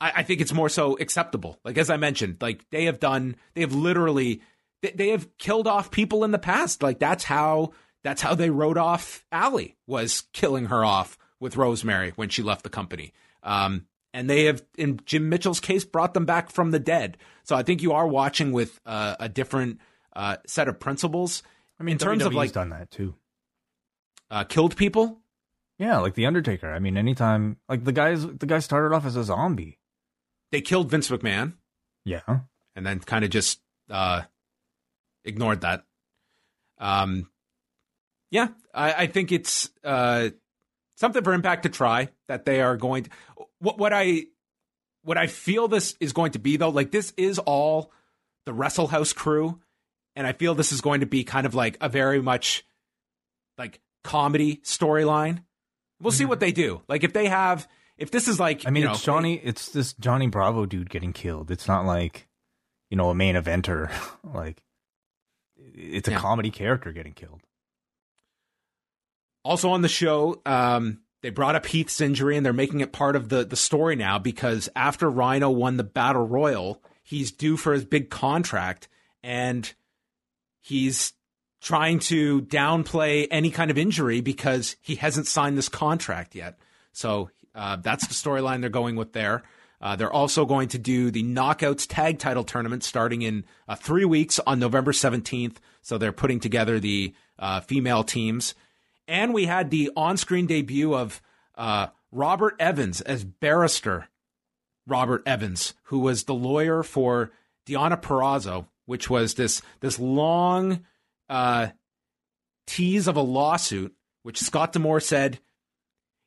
I, I think it's more so acceptable. Like as I mentioned, like they have done, they have literally they have killed off people in the past. Like that's how that's how they wrote off Allie was killing her off with Rosemary when she left the company. Um, and they have, in Jim Mitchell's case, brought them back from the dead. So I think you are watching with uh, a different uh, set of principles. I mean, in terms WWE's of like done that too. Uh, killed people. Yeah, like the Undertaker. I mean, anytime like the guys, the guy started off as a zombie. They killed Vince McMahon. Yeah, and then kind of just uh, ignored that. Um, yeah, I, I think it's uh, something for Impact to try. That they are going to. What what I what I feel this is going to be though, like this is all the Wrestle House crew, and I feel this is going to be kind of like a very much like comedy storyline. We'll mm-hmm. see what they do. Like if they have, if this is like, I mean, you know, it's Johnny, it's this Johnny Bravo dude getting killed. It's not like, you know, a main eventer. like it's a yeah. comedy character getting killed. Also on the show, um, they brought up Heath's injury and they're making it part of the the story now because after Rhino won the battle royal, he's due for his big contract and he's trying to downplay any kind of injury because he hasn't signed this contract yet. So uh, that's the storyline they're going with there. Uh, they're also going to do the Knockouts Tag Title Tournament starting in uh, three weeks on November 17th. So they're putting together the uh, female teams. And we had the on screen debut of uh, Robert Evans as barrister Robert Evans, who was the lawyer for Deonna Purrazzo, which was this, this long uh, tease of a lawsuit, which Scott D'Amore said,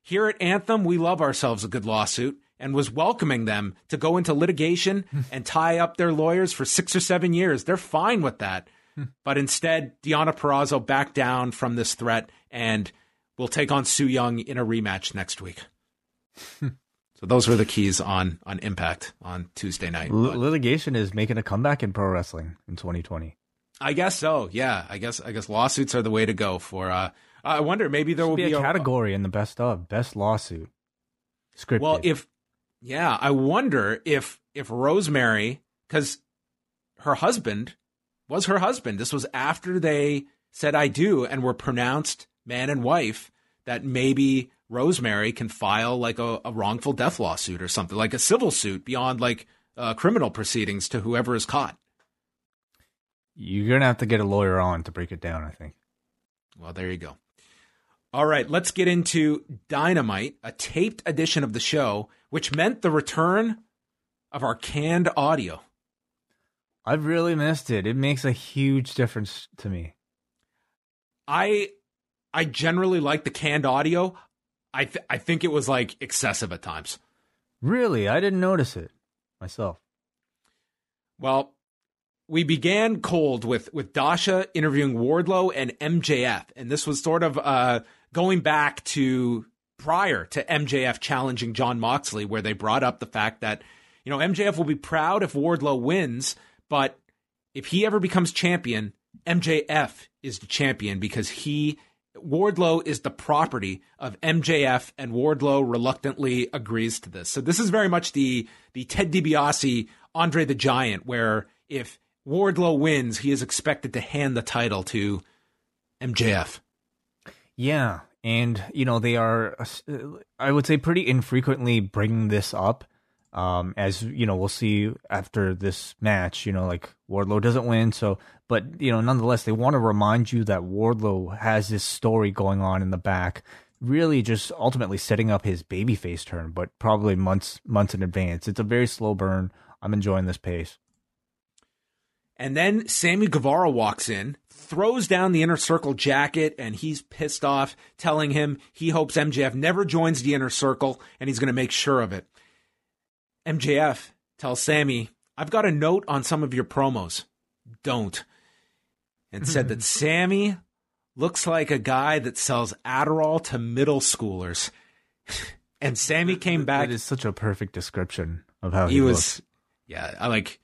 Here at Anthem, we love ourselves a good lawsuit and was welcoming them to go into litigation and tie up their lawyers for six or seven years. They're fine with that. but instead, Deonna Purrazzo backed down from this threat and will take on Su Yung in a rematch next week. so those were the keys on on Impact on Tuesday night. L- litigation is making a comeback in pro wrestling in 2020. I guess so. Yeah, I guess I guess lawsuits are the way to go for uh, I wonder maybe there will be, be, a, category in the best of best lawsuit scripted. Well, if yeah, I wonder if if Rosemary because her husband was her husband. This was after they said I do and were pronounced man and wife. That maybe Rosemary can file like a, a wrongful death lawsuit or something, like a civil suit beyond like uh, criminal proceedings to whoever is caught. You're gonna have to get a lawyer on to break it down. I think. Well, there you go. All right, let's get into Dynamite, a taped edition of the show, which meant the return of our canned audio. I've really missed it. It makes a huge difference to me. I I generally like the canned audio. I th- I think it was like excessive at times. Really, I didn't notice it myself. Well, we began cold with with Dasha interviewing Wardlow and MJF, and this was sort of uh, going back to prior to MJF challenging Jon Moxley, where they brought up the fact that you know MJF will be proud if Wardlow wins, but if he ever becomes champion, MJF is the champion because he Wardlow is the property of MJF, and Wardlow reluctantly agrees to this. So this is very much the the Ted DiBiase Andre the Giant, where if Wardlow wins, he is expected to hand the title to MJF. Yeah, and you know they are, I would say, pretty infrequently bringing this up. Um, as you know, we'll see after this match. You know, like Wardlow doesn't win, so but you know, nonetheless, they want to remind you that Wardlow has this story going on in the back. Really, just ultimately setting up his babyface turn, but probably months months in advance. It's a very slow burn. I'm enjoying this pace. And then Sammy Guevara walks in, throws down the inner circle jacket, and he's pissed off, telling him he hopes MJF never joins the inner circle and he's going to make sure of it. MJF tells Sammy, I've got a note on some of your promos. Don't. And said that Sammy looks like a guy that sells Adderall to middle schoolers. and Sammy came back. It is such a perfect description of how he, he was. looks. Yeah, I like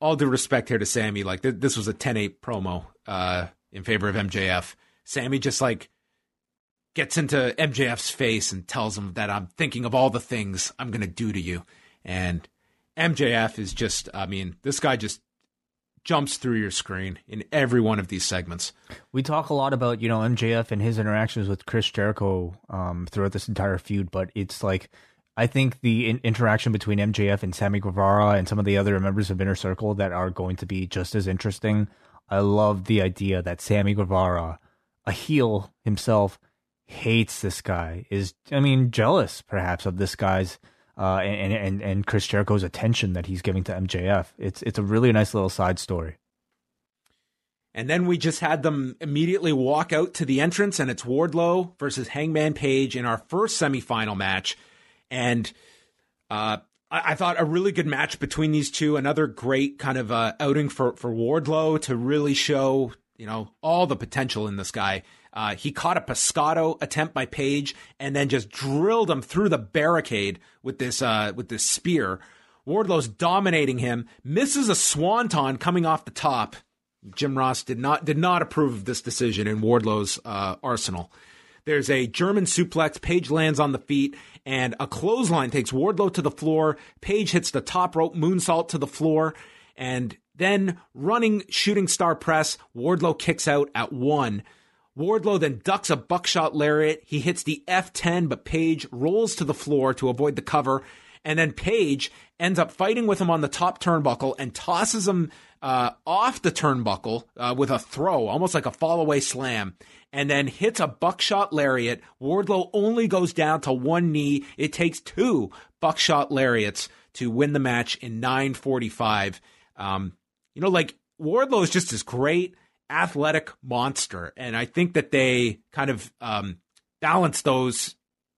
all due respect here to Sammy, like th- this was a 10-8 promo uh, in favor of MJF. Sammy just like gets into MJF's face and tells him that I'm thinking of all the things I'm to do to you. And MJF is just, I mean, this guy just jumps through your screen in every one of these segments. We talk a lot about, you know, MJF and his interactions with Chris Jericho um, throughout this entire feud, but it's like I think the in- interaction between MJF and Sammy Guevara and some of the other members of Inner Circle that are going to be just as interesting. I love the idea that Sammy Guevara, a heel himself, hates this guy. Is I mean jealous perhaps of this guy's uh, and and and Chris Jericho's attention that he's giving to MJF. It's it's a really nice little side story. And then we just had them immediately walk out to the entrance, and it's Wardlow versus Hangman Page in our first semifinal match and uh, I, thought a really good match between these two. Another great kind of uh, outing for for Wardlow to really show you know all the potential in this guy. Uh, he caught a pescado attempt by Page and then just drilled him through the barricade with this uh, with this spear. Wardlow's dominating him, misses a swanton coming off the top. Jim Ross did not did not approve of this decision in Wardlow's uh, arsenal. There's a German suplex. Page lands on the feet, and a clothesline takes Wardlow to the floor. Page hits the top rope moonsault to the floor, and then running shooting star press. Wardlow kicks out at one. Wardlow then ducks a buckshot lariat. He hits the F10, but Page rolls to the floor to avoid the cover. And then Page ends up fighting with him on the top turnbuckle and tosses him uh, off the turnbuckle uh, with a throw, almost like a fallaway slam and then hits a buckshot lariat. Wardlow only goes down to one knee. It takes two buckshot lariats to win the match in 945. Um, you know, like Wardlow is just this great athletic monster. And I think that they kind of um, balance those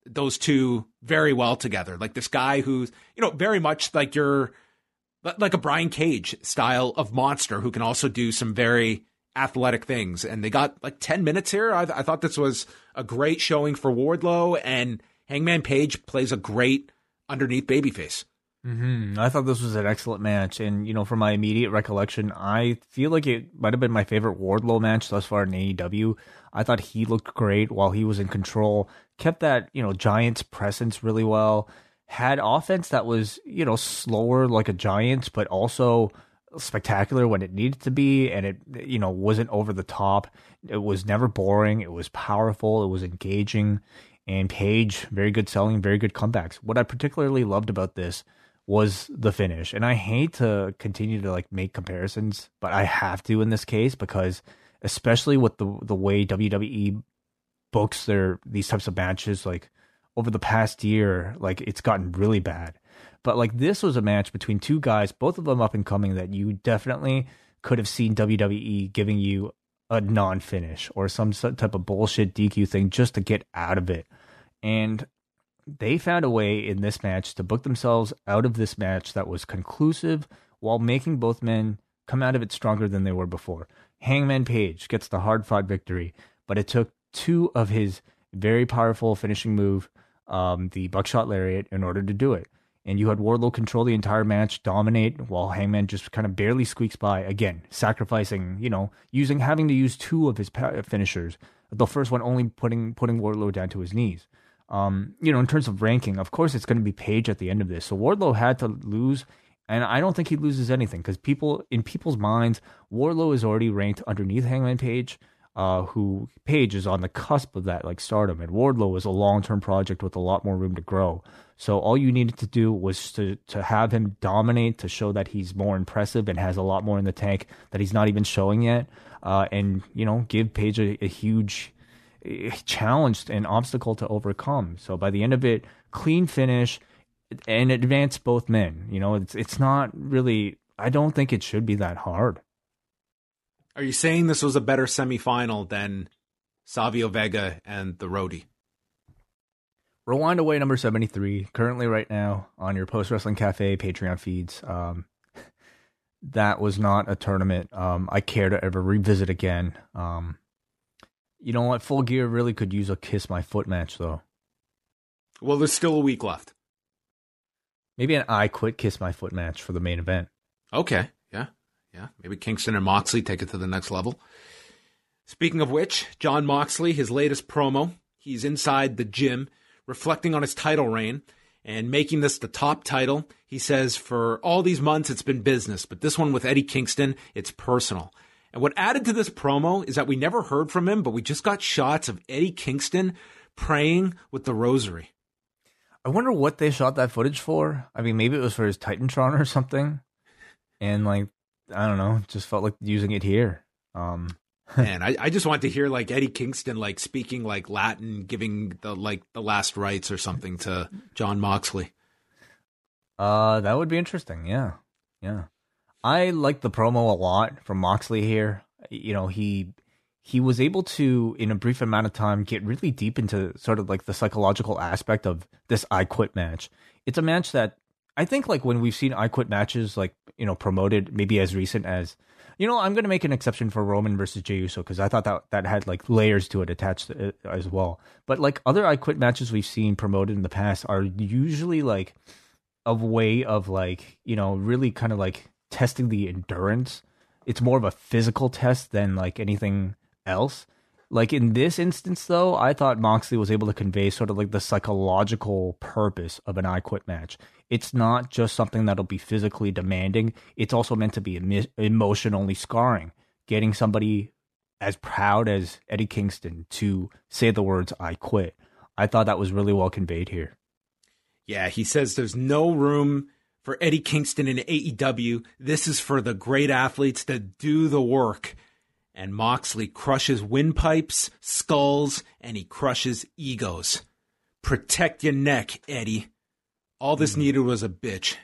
those two very well together. Like this guy who's, you know, very much like your like a Brian Cage style of monster who can also do some very athletic things. And they got like 10 minutes here. I, I thought this was a great showing for Wardlow, and Hangman Page plays a great underneath babyface. Mm-hmm. I thought this was an excellent match, and you know, from my immediate recollection, I feel like it might have been my favorite Wardlow match thus far in AEW. I thought he looked great while he was in control, kept that you know Giants presence really well, had offense that was you know slower like a Giants, but also spectacular when it needed to be, and it you know wasn't over the top. It was never boring. It was powerful. It was engaging. And Page, very good selling, very good comebacks. What I particularly loved about this was the finish. And I hate to continue to like make comparisons, but I have to in this case because especially with the the way WWE books their these types of matches like over the past year, like it's gotten really bad. But like this was a match between two guys, both of them up and coming that you definitely could have seen WWE giving you a non-finish or some type of bullshit DQ thing just to get out of it. And they found a way in this match to book themselves out of this match that was conclusive while making both men come out of it stronger than they were before. Hangman Page gets the hard fought victory, but it took two of his very powerful finishing move, um, the buckshot lariat, in order to do it. And you had Wardlow control the entire match, dominate, while Hangman just kind of barely squeaks by. Again, sacrificing, you know, using having to use two of his finishers. The first one only putting putting Wardlow down to his knees. Um, you know, in terms of ranking, of course, it's going to be Page at the end of this. So Wardlow had to lose, and I don't think he loses anything because people in people's minds, Wardlow is already ranked underneath Hangman Page, uh, who Page is on the cusp of that like stardom, and Wardlow is a long term project with a lot more room to grow. So all you needed to do was to to have him dominate to show that he's more impressive and has a lot more in the tank that he's not even showing yet, uh, and you know give Page a, a huge challenge and obstacle to overcome. So by the end of it, clean finish and advance both men. You know, it's it's not really. I don't think it should be that hard. Are you saying this was a better semifinal than Savio Vega and the Roadie? Rewind away number 73, currently right now on your Post Wrestling Cafe Patreon feeds. Um, that was not a tournament um, I care to ever revisit again. Um, you know what? Full Gear really could use a kiss my foot match though. Well, there's still a week left. Maybe an I quit kiss my foot match for the main event. Okay. Yeah. Maybe Kingston and Moxley take it to the next level. Speaking of which, Jon Moxley, his latest promo, he's inside the gym reflecting on his title reign and making this the top title. He says, for all these months, it's been business, but this one with Eddie Kingston, it's personal. And what added to this promo is that we never heard from him, but we just got shots of Eddie Kingston praying with the rosary. I wonder what they shot that footage for. I mean, maybe it was for his Titantron or something. And like, I don't know, just felt like using it here. Um Man, I, I just want to hear like Eddie Kingston like speaking like Latin, giving the like the last rites or something to Jon Moxley. Uh that would be interesting, yeah. Yeah. I like the promo a lot from Moxley here. You know, he he was able to in a brief amount of time get really deep into sort of like the psychological aspect of this I quit match. It's a match that I think like when we've seen I quit matches like, you know, promoted maybe as recent as you know, I'm going to make an exception for Roman versus Jey Uso because I thought that that had like layers to it attached to it as well. But like other I quit matches we've seen promoted in the past are usually like a way of like, you know, really kind of like testing the endurance. It's more of a physical test than like anything else. Like in this instance, though, I thought Moxley was able to convey sort of like the psychological purpose of an I Quit match. It's not just something that'll be physically demanding, it's also meant to be emotionally scarring. Getting somebody as proud as Eddie Kingston to say the words, I quit. I thought that was really well conveyed here. Yeah, he says there's no room for Eddie Kingston in AEW. This is for the great athletes that do the work. And Moxley crushes windpipes, skulls, and he crushes egos. Protect your neck, Eddie. All this hmm. needed was a bitch.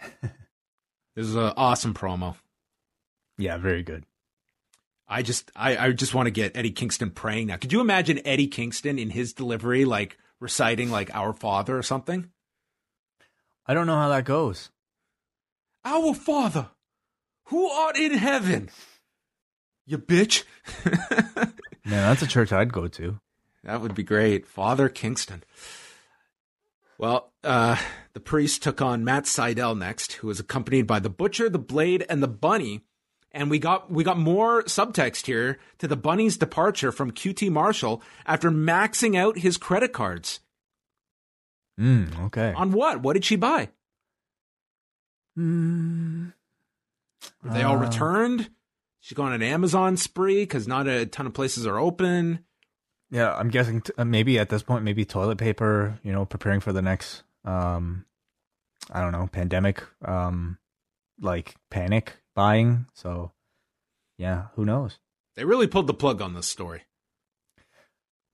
this is an awesome promo. Yeah, very good. I just I, I just want to get Eddie Kingston praying now. Could you imagine Eddie Kingston in his delivery like reciting like Our Father or something? I don't know how that goes. Our Father, who art in heaven. You bitch. Man, that's a church I'd go to. That would be great. Father Kingston. Well, uh, the priest took on Matt Sydal next, who was accompanied by the butcher, the blade, and the bunny. And we got we got more subtext here to the bunny's departure from QT Marshall after maxing out his credit cards. Mm, okay. On what? What did she buy? Mm, Were they all uh, returned? She going on an Amazon spree because not a ton of places are open. Yeah, I'm guessing t- uh, maybe at this point, maybe toilet paper. You know, preparing for the next, um, I don't know, pandemic, um, like panic buying. So, yeah, who knows? They really pulled the plug on this story.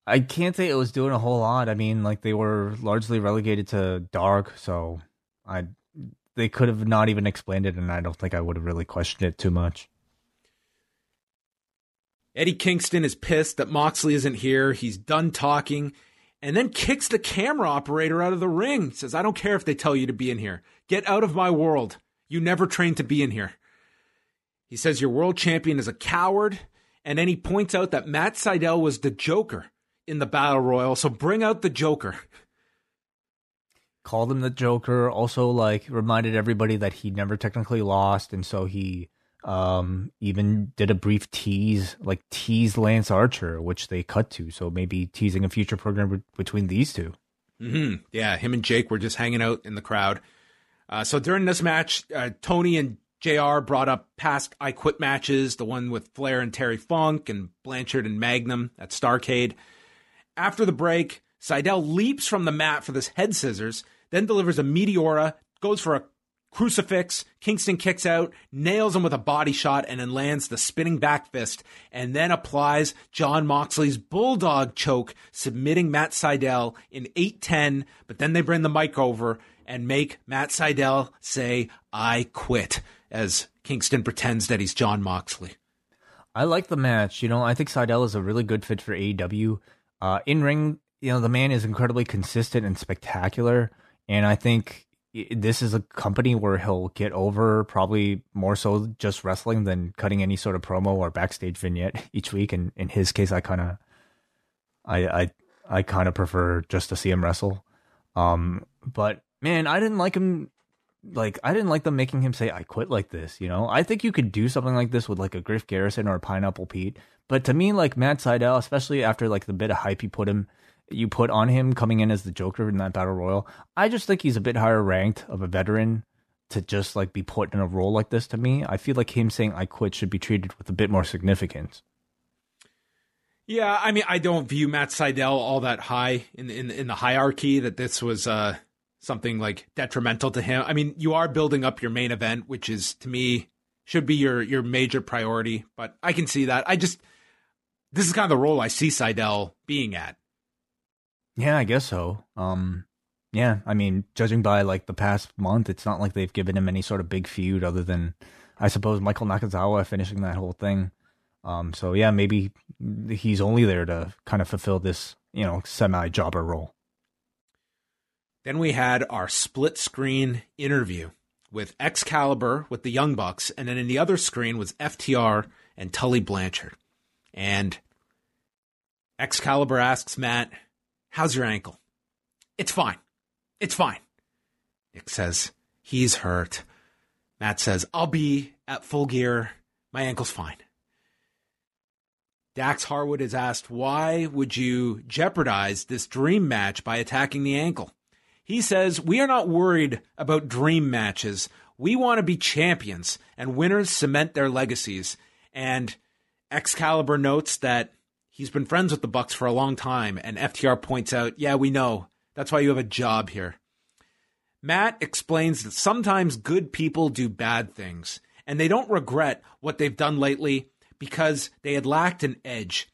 I can't say it was doing a whole lot. I mean, like they were largely relegated to dark, so I they could have not even explained it, and I don't think I would have really questioned it too much. Eddie Kingston is pissed that Moxley isn't here. He's done talking and then kicks the camera operator out of the ring. Says, I don't care if they tell you to be in here. Get out of my world. You never trained to be in here. He says, Your world champion is a coward. And then he points out that Matt Sydal was the Joker in the Battle Royal. So bring out the Joker. Called him the Joker. Also, like reminded everybody that he never technically lost, and so he um even did a brief tease, like tease Lance Archer, which they cut to. So maybe teasing a future program be- between these two. hmm Yeah, him and Jake were just hanging out in the crowd. Uh, so during this match, uh, Tony and JR brought up past I Quit matches, the one with Flair and Terry Funk and Blanchard and Magnum at Starcade. After the break, Sydal leaps from the mat for this head scissors, then delivers a Meteora, goes for a crucifix. Kingston kicks out, nails him with a body shot, and then lands the spinning back fist, and then applies Jon Moxley's bulldog choke, submitting Matt Sydal in 8 10. But then they bring the mic over and make Matt Sydal say, I quit, as Kingston pretends that he's Jon Moxley. I like the match. You know, I think Sydal is a really good fit for AEW. Uh, in ring, you know, the man is incredibly consistent and spectacular, and I think this is a company where he'll get over probably more so just wrestling than cutting any sort of promo or backstage vignette each week. And in his case, I kind of, I I I kind of prefer just to see him wrestle. Um, but man, I didn't like him. Like I didn't like them making him say I quit like this. You know, I think you could do something like this with like a Griff Garrison or a Pineapple Pete. But to me, like Matt Sydal, especially after like the bit of hype he put him, you put on him coming in as the Joker in that battle royal, I just think he's a bit higher ranked of a veteran to just like be put in a role like this. To me, I feel like him saying I quit should be treated with a bit more significance. Yeah, I mean, I don't view Matt Sydal all that high in in in the hierarchy that this was uh something like detrimental to him. I mean, you are building up your main event, which is to me should be your your major priority, but I can see that. I just this is kind of the role I see Sydal being at. Yeah, I guess so. Um, yeah, I mean, judging by like the past month, it's not like they've given him any sort of big feud other than, I suppose, Michael Nakazawa finishing that whole thing. Um, so yeah, maybe he's only there to kind of fulfill this, you know, semi jobber role. Then we had our split screen interview with Excalibur with the Young Bucks, and then in the other screen was FTR and Tully Blanchard. And Excalibur asks Matt, How's your ankle? It's fine. It's fine. Nick says, He's hurt. Matt says, I'll be at full gear. My ankle's fine. Dax Harwood is asked, Why would you jeopardize this dream match by attacking the ankle? He says, We are not worried about dream matches. We want to be champions, and winners cement their legacies. And Excalibur notes that he's been friends with the Bucks for a long time, and FTR points out, Yeah, we know. That's why you have a job here. Matt explains that sometimes good people do bad things, and they don't regret what they've done lately because they had lacked an edge.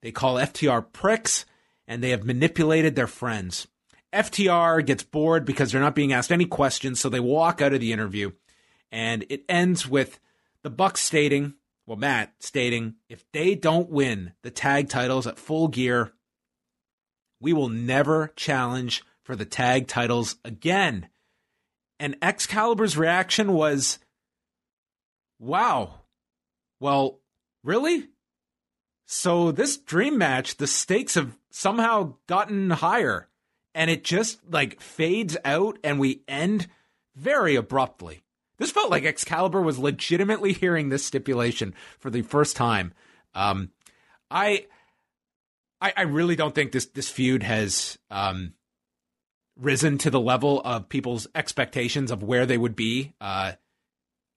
They call FTR pricks, and they have manipulated their friends. FTR gets bored because they're not being asked any questions, so they walk out of the interview. And it ends with the Bucks stating, well, Matt stating, if they don't win the tag titles at full gear, we will never challenge for the tag titles again. And Excalibur's reaction was, wow. Well, really? So this dream match, the stakes have somehow gotten higher and it just like fades out and we end very abruptly. This felt like Excalibur was legitimately hearing this stipulation for the first time. Um, I, I, I really don't think this this feud has um, risen to the level of people's expectations of where they would be uh,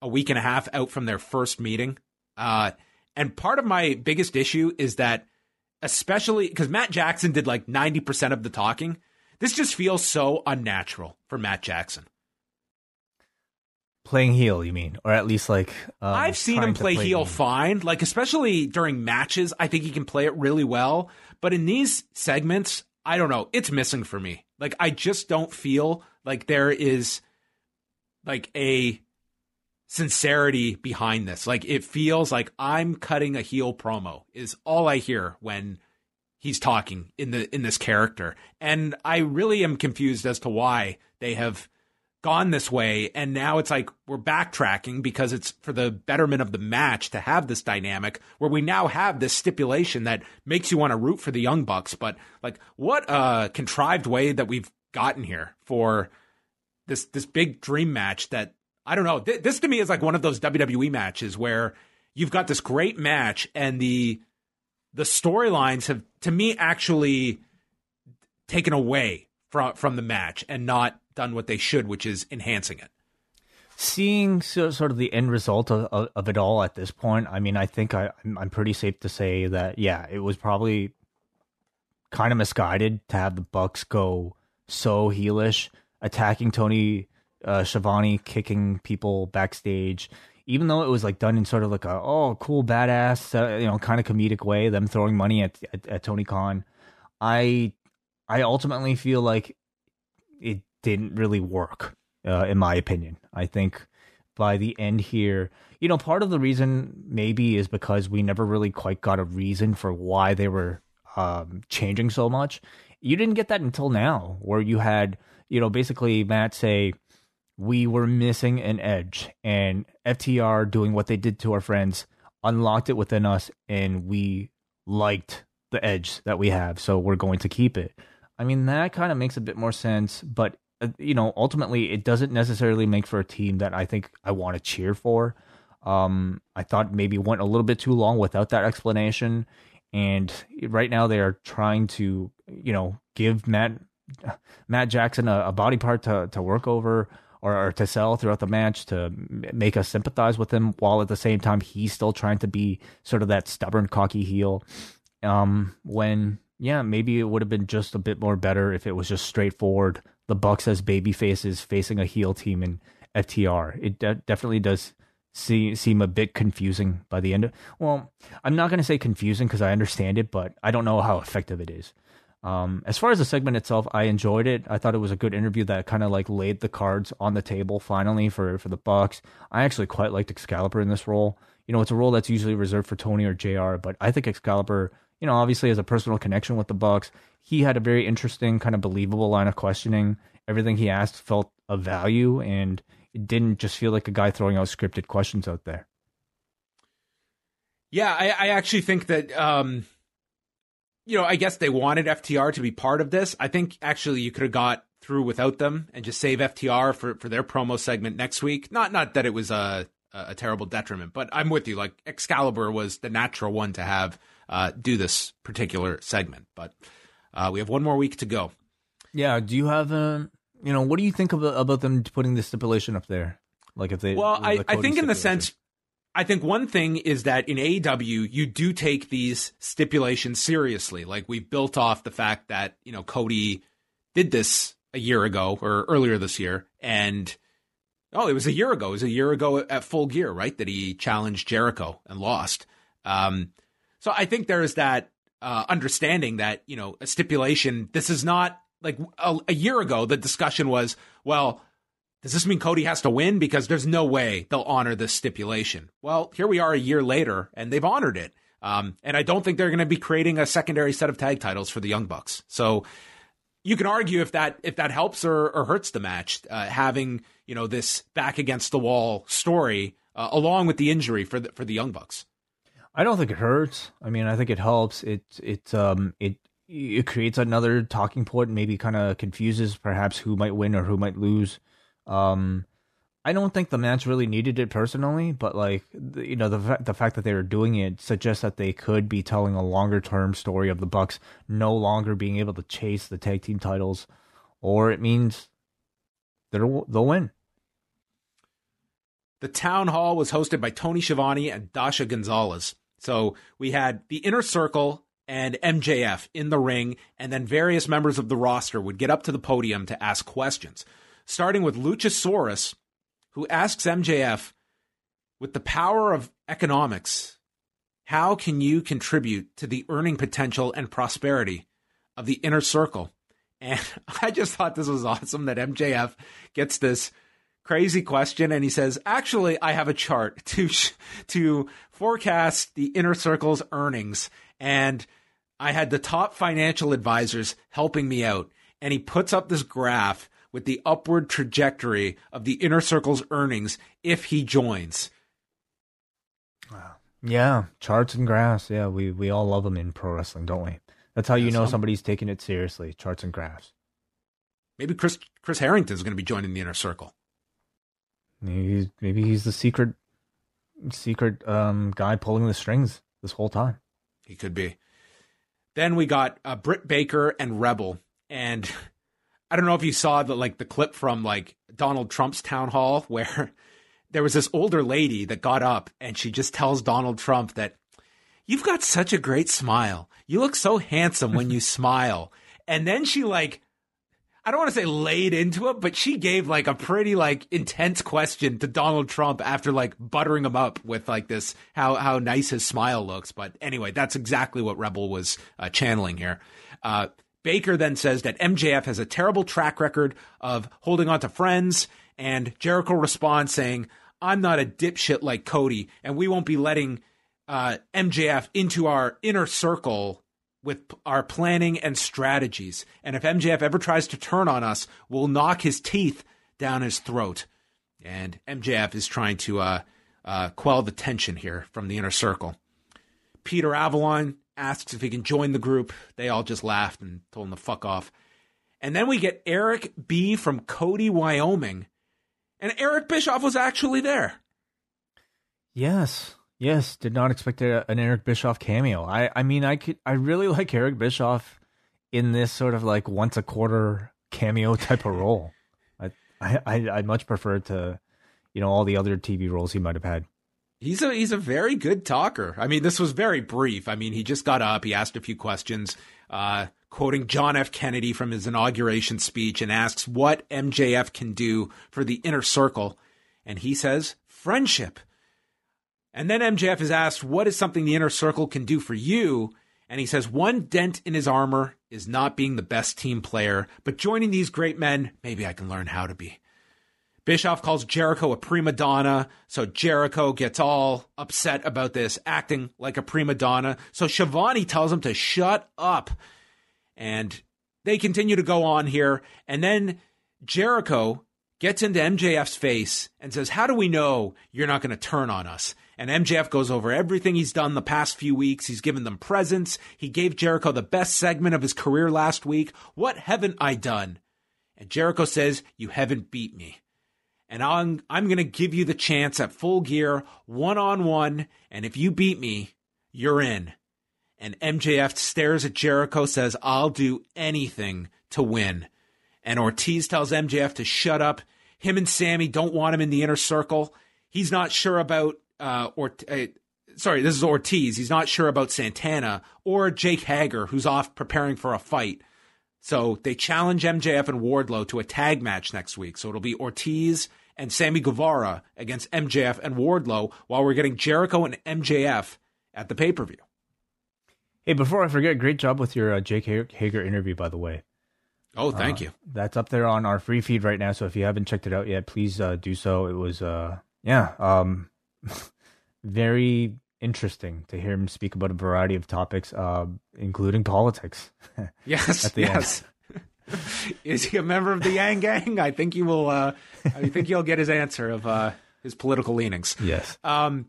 a week and a half out from their first meeting. Uh, and part of my biggest issue is that, especially because Matt Jackson did like ninety percent of the talking, this just feels so unnatural for Matt Jackson. Playing heel, you mean, or at least like um, I've seen him play, play heel fine. Like especially during matches, I think he can play it really well. But in these segments, I don't know. It's missing for me. Like I just don't feel like there is like a sincerity behind this. Like it feels like I'm cutting a heel promo is all I hear when he's talking in the in this character. And I really am confused as to why they have gone this way and now it's like we're backtracking because it's for the betterment of the match to have this dynamic where we now have this stipulation that makes you want to root for the young bucks but like what a contrived way that we've gotten here for this this big dream match that I don't know th- this to me is like one of those WWE matches where you've got this great match and the the storylines have to me actually taken away from from the match and not done what they should, which is enhancing it. Seeing so, sort of the end result of, of, it all at this point, I mean, I think I, I'm, I'm pretty safe to say that yeah, it was probably kind of misguided to have the Bucks go so heelish, attacking Tony uh, Schiavone, kicking people backstage, even though it was like done in sort of like a oh cool badass uh, you know kind of comedic way, them throwing money at, at, at Tony Khan, I I ultimately feel like it didn't really work, uh, in my opinion. I think by the end here, you know, part of the reason maybe is because we never really quite got a reason for why they were um, changing so much. You didn't get that until now, where you had, you know, basically Matt say, we were missing an edge, and FTR doing what they did to our friends unlocked it within us, and we liked the edge that we have, so we're going to keep it. I mean, that kind of makes a bit more sense, but you know, ultimately, it doesn't necessarily make for a team that I think I want to cheer for. Um, I thought maybe went a little bit too long without that explanation, and right now they are trying to, you know, give Matt Matt Jackson a, a body part to to work over or, or, to sell throughout the match to make us sympathize with him, while at the same time he's still trying to be sort of that stubborn, cocky heel. Um, when yeah, maybe it would have been just a bit more better if it was just straightforward. The Bucks as baby faces facing a heel team in FTR. It de- definitely does see, seem a bit confusing by the end. Of, well, I'm not going to say confusing because I understand it, but I don't know how effective it is. Um, as far as the segment itself, I enjoyed it. I thought it was a good interview that kind of like laid the cards on the table finally for for the Bucks. I actually quite liked Excalibur in this role. You know, it's a role that's usually reserved for Tony or Jr. But I think Excalibur you know, obviously has a personal connection with the Bucks. He had a very interesting, kind of believable line of questioning. Everything he asked felt of value, and it didn't just feel like a guy throwing out scripted questions out there. Yeah, I, I actually think that, um, you know, I guess they wanted FTR to be part of this. I think actually you could have got through without them and just save FTR for, for their promo segment next week. Not not that it was a a terrible detriment, but I'm with you. Like Excalibur was the natural one to have uh, do this particular segment. But uh, we have one more week to go. Yeah. Do you have a, uh, you know, what do you think about, about them putting the stipulation up there? Like if they, well, I, I think in the sense, I think one thing is that in AEW, you do take these stipulations seriously. Like we built off the fact that, you know, Cody did this a year ago or earlier this year. And, oh, it was a year ago. It was a year ago at full gear, right? That he challenged Jericho and lost. Um, so I think there is that uh, understanding that you know a stipulation. This is not like a, a year ago. The discussion was, well, does this mean Cody has to win? Because there's no way they'll honor this stipulation. Well, here we are a year later, and they've honored it. Um, and I don't think they're going to be creating a secondary set of tag titles for the Young Bucks. So you can argue if that if that helps or, or hurts the match, uh, having you know this back against the wall story uh, along with the injury for the for the Young Bucks. I don't think it hurts. I mean, I think it helps. It it um it it creates another talking point, maybe kind of confuses perhaps who might win or who might lose. Um, I don't think the match really needed it personally, but like you know the the fact that they were doing it suggests that they could be telling a longer term story of the Bucks no longer being able to chase the tag team titles, or it means they'll they'll win. The town hall was hosted by Tony Schiavone and Dasha Gonzalez. So we had the inner circle and MJF in the ring, and then various members of the roster would get up to the podium to ask questions. Starting with Luchasaurus, who asks MJF, with the power of economics, how can you contribute to the earning potential and prosperity of the inner circle? And I just thought this was awesome that MJF gets this crazy question and he says, "Actually, I have a chart to to forecast the inner circle's earnings and I had the top financial advisors helping me out." And he puts up this graph with the upward trajectory of the inner circle's earnings if he joins. Wow. Yeah, charts and graphs. Yeah, we we all love them in pro wrestling, don't we? That's how you know somebody's taking it seriously. Charts and graphs. Maybe Chris Chris Harrington is going to be joining the inner circle. Maybe he's, maybe he's the secret secret um, guy pulling the strings this whole time. He could be. Then we got uh, Britt Baker and Rebel, and I don't know if you saw the like the clip from like Donald Trump's town hall where there was this older lady that got up and she just tells Donald Trump that you've got such a great smile. You look so handsome when you smile. And then she like I don't want to say laid into it, but she gave like a pretty like intense question to Donald Trump after like buttering him up with like this how how nice his smile looks. But anyway, that's exactly what Rebel was uh, channeling here. Uh, Baker then says that MJF has a terrible track record of holding on to friends, and Jericho responds saying, "I'm not a dipshit like Cody, and we won't be letting uh, MJF into our inner circle." With our planning and strategies. And if MJF ever tries to turn on us, we'll knock his teeth down his throat. And MJF is trying to uh, uh, quell the tension here from the inner circle. Peter Avalon asks if he can join the group. They all just laughed and told him to fuck off. And then we get Eric B. from Cody, Wyoming. And Eric Bischoff was actually there. Yes. Yes, did not expect a, an Eric Bischoff cameo. I, I mean, I could, I really like Eric Bischoff in this sort of like once a quarter cameo type of role. I, I, I'd much prefer to, you know, all the other TV roles he might have had. He's a he's a very good talker. I mean, this was very brief. I mean, he just got up, he asked a few questions, uh, quoting John F. Kennedy from his inauguration speech, and asks what MJF can do for the inner circle, and he says friendship. And then MJF is asked, What is something the inner circle can do for you? And he says, One dent in his armor is not being the best team player, but joining these great men, maybe I can learn how to be. Bischoff calls Jericho a prima donna, so Jericho gets all upset about this, acting like a prima donna. So Schiavone tells him to shut up. And they continue to go on here. And then Jericho gets into MJF's face and says, How do we know you're not going to turn on us? And MJF goes over everything he's done the past few weeks. He's given them presents. He gave Jericho the best segment of his career last week. What haven't I done? And Jericho says, You haven't beat me. And I'm, I'm going to give you the chance at full gear, one on one. And if you beat me, you're in. And MJF stares at Jericho, says, I'll do anything to win. And Ortiz tells MJF to shut up. Him and Sammy don't want him in the inner circle. He's not sure about uh, or uh, sorry, this is Ortiz. He's not sure about Santana or Jake Hager, who's off preparing for a fight. So they challenge MJF and Wardlow to a tag match next week. So it'll be Ortiz and Sammy Guevara against MJF and Wardlow while we're getting Jericho and MJF at the pay per view. Hey, before I forget, great job with your uh, Jake Hager interview, by the way. Oh, thank uh, you. That's up there on our free feed right now. So if you haven't checked it out yet, please uh, do so. It was, uh, yeah, um, very interesting to hear him speak about a variety of topics, uh, including politics. yes, at the yes. Is he a member of the Yang Gang? I think he will. Uh, I think he'll get his answer of uh, his political leanings. Yes. Um,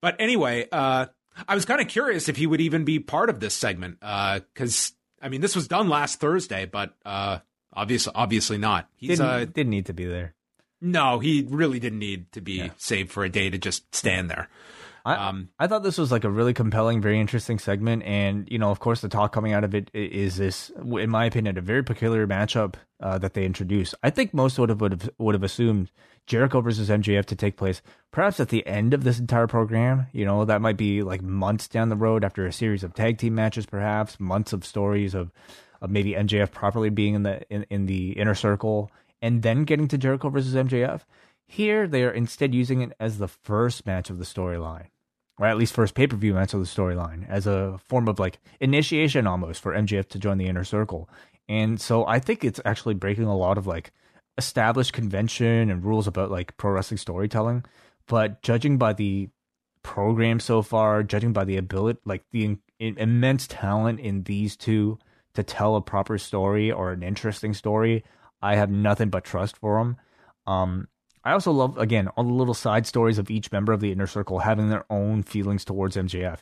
but anyway, uh, I was kind of curious if he would even be part of this segment because I mean, this was done last Thursday, but uh, obviously, obviously not. He Didn't, uh, didn't need to be there. No, he really didn't need to be saved for a day to just stand there. I, Um, I thought this was like a really compelling, very interesting segment, and you know, of course, the talk coming out of it is this, in my opinion, a very peculiar matchup uh, that they introduced. I think most would have would have would have assumed Jericho versus MJF to take place perhaps at the end of this entire program. You know, that might be like months down the road after a series of tag team matches, perhaps months of stories of of maybe MJF properly being in the in, in the inner circle, and then getting to Jericho versus MJF. Here, they are instead using it as the first match of the storyline, or at least first pay per view match of the storyline, as a form of like initiation almost for MJF to join the inner circle. And so I think it's actually breaking a lot of like established convention and rules about like pro wrestling storytelling. But judging by the program so far, judging by the ability, like the in, immense talent in these two to tell a proper story or an interesting story, I have nothing but trust for them. Um, I also love again all the little side stories of each member of the inner circle having their own feelings towards MJF.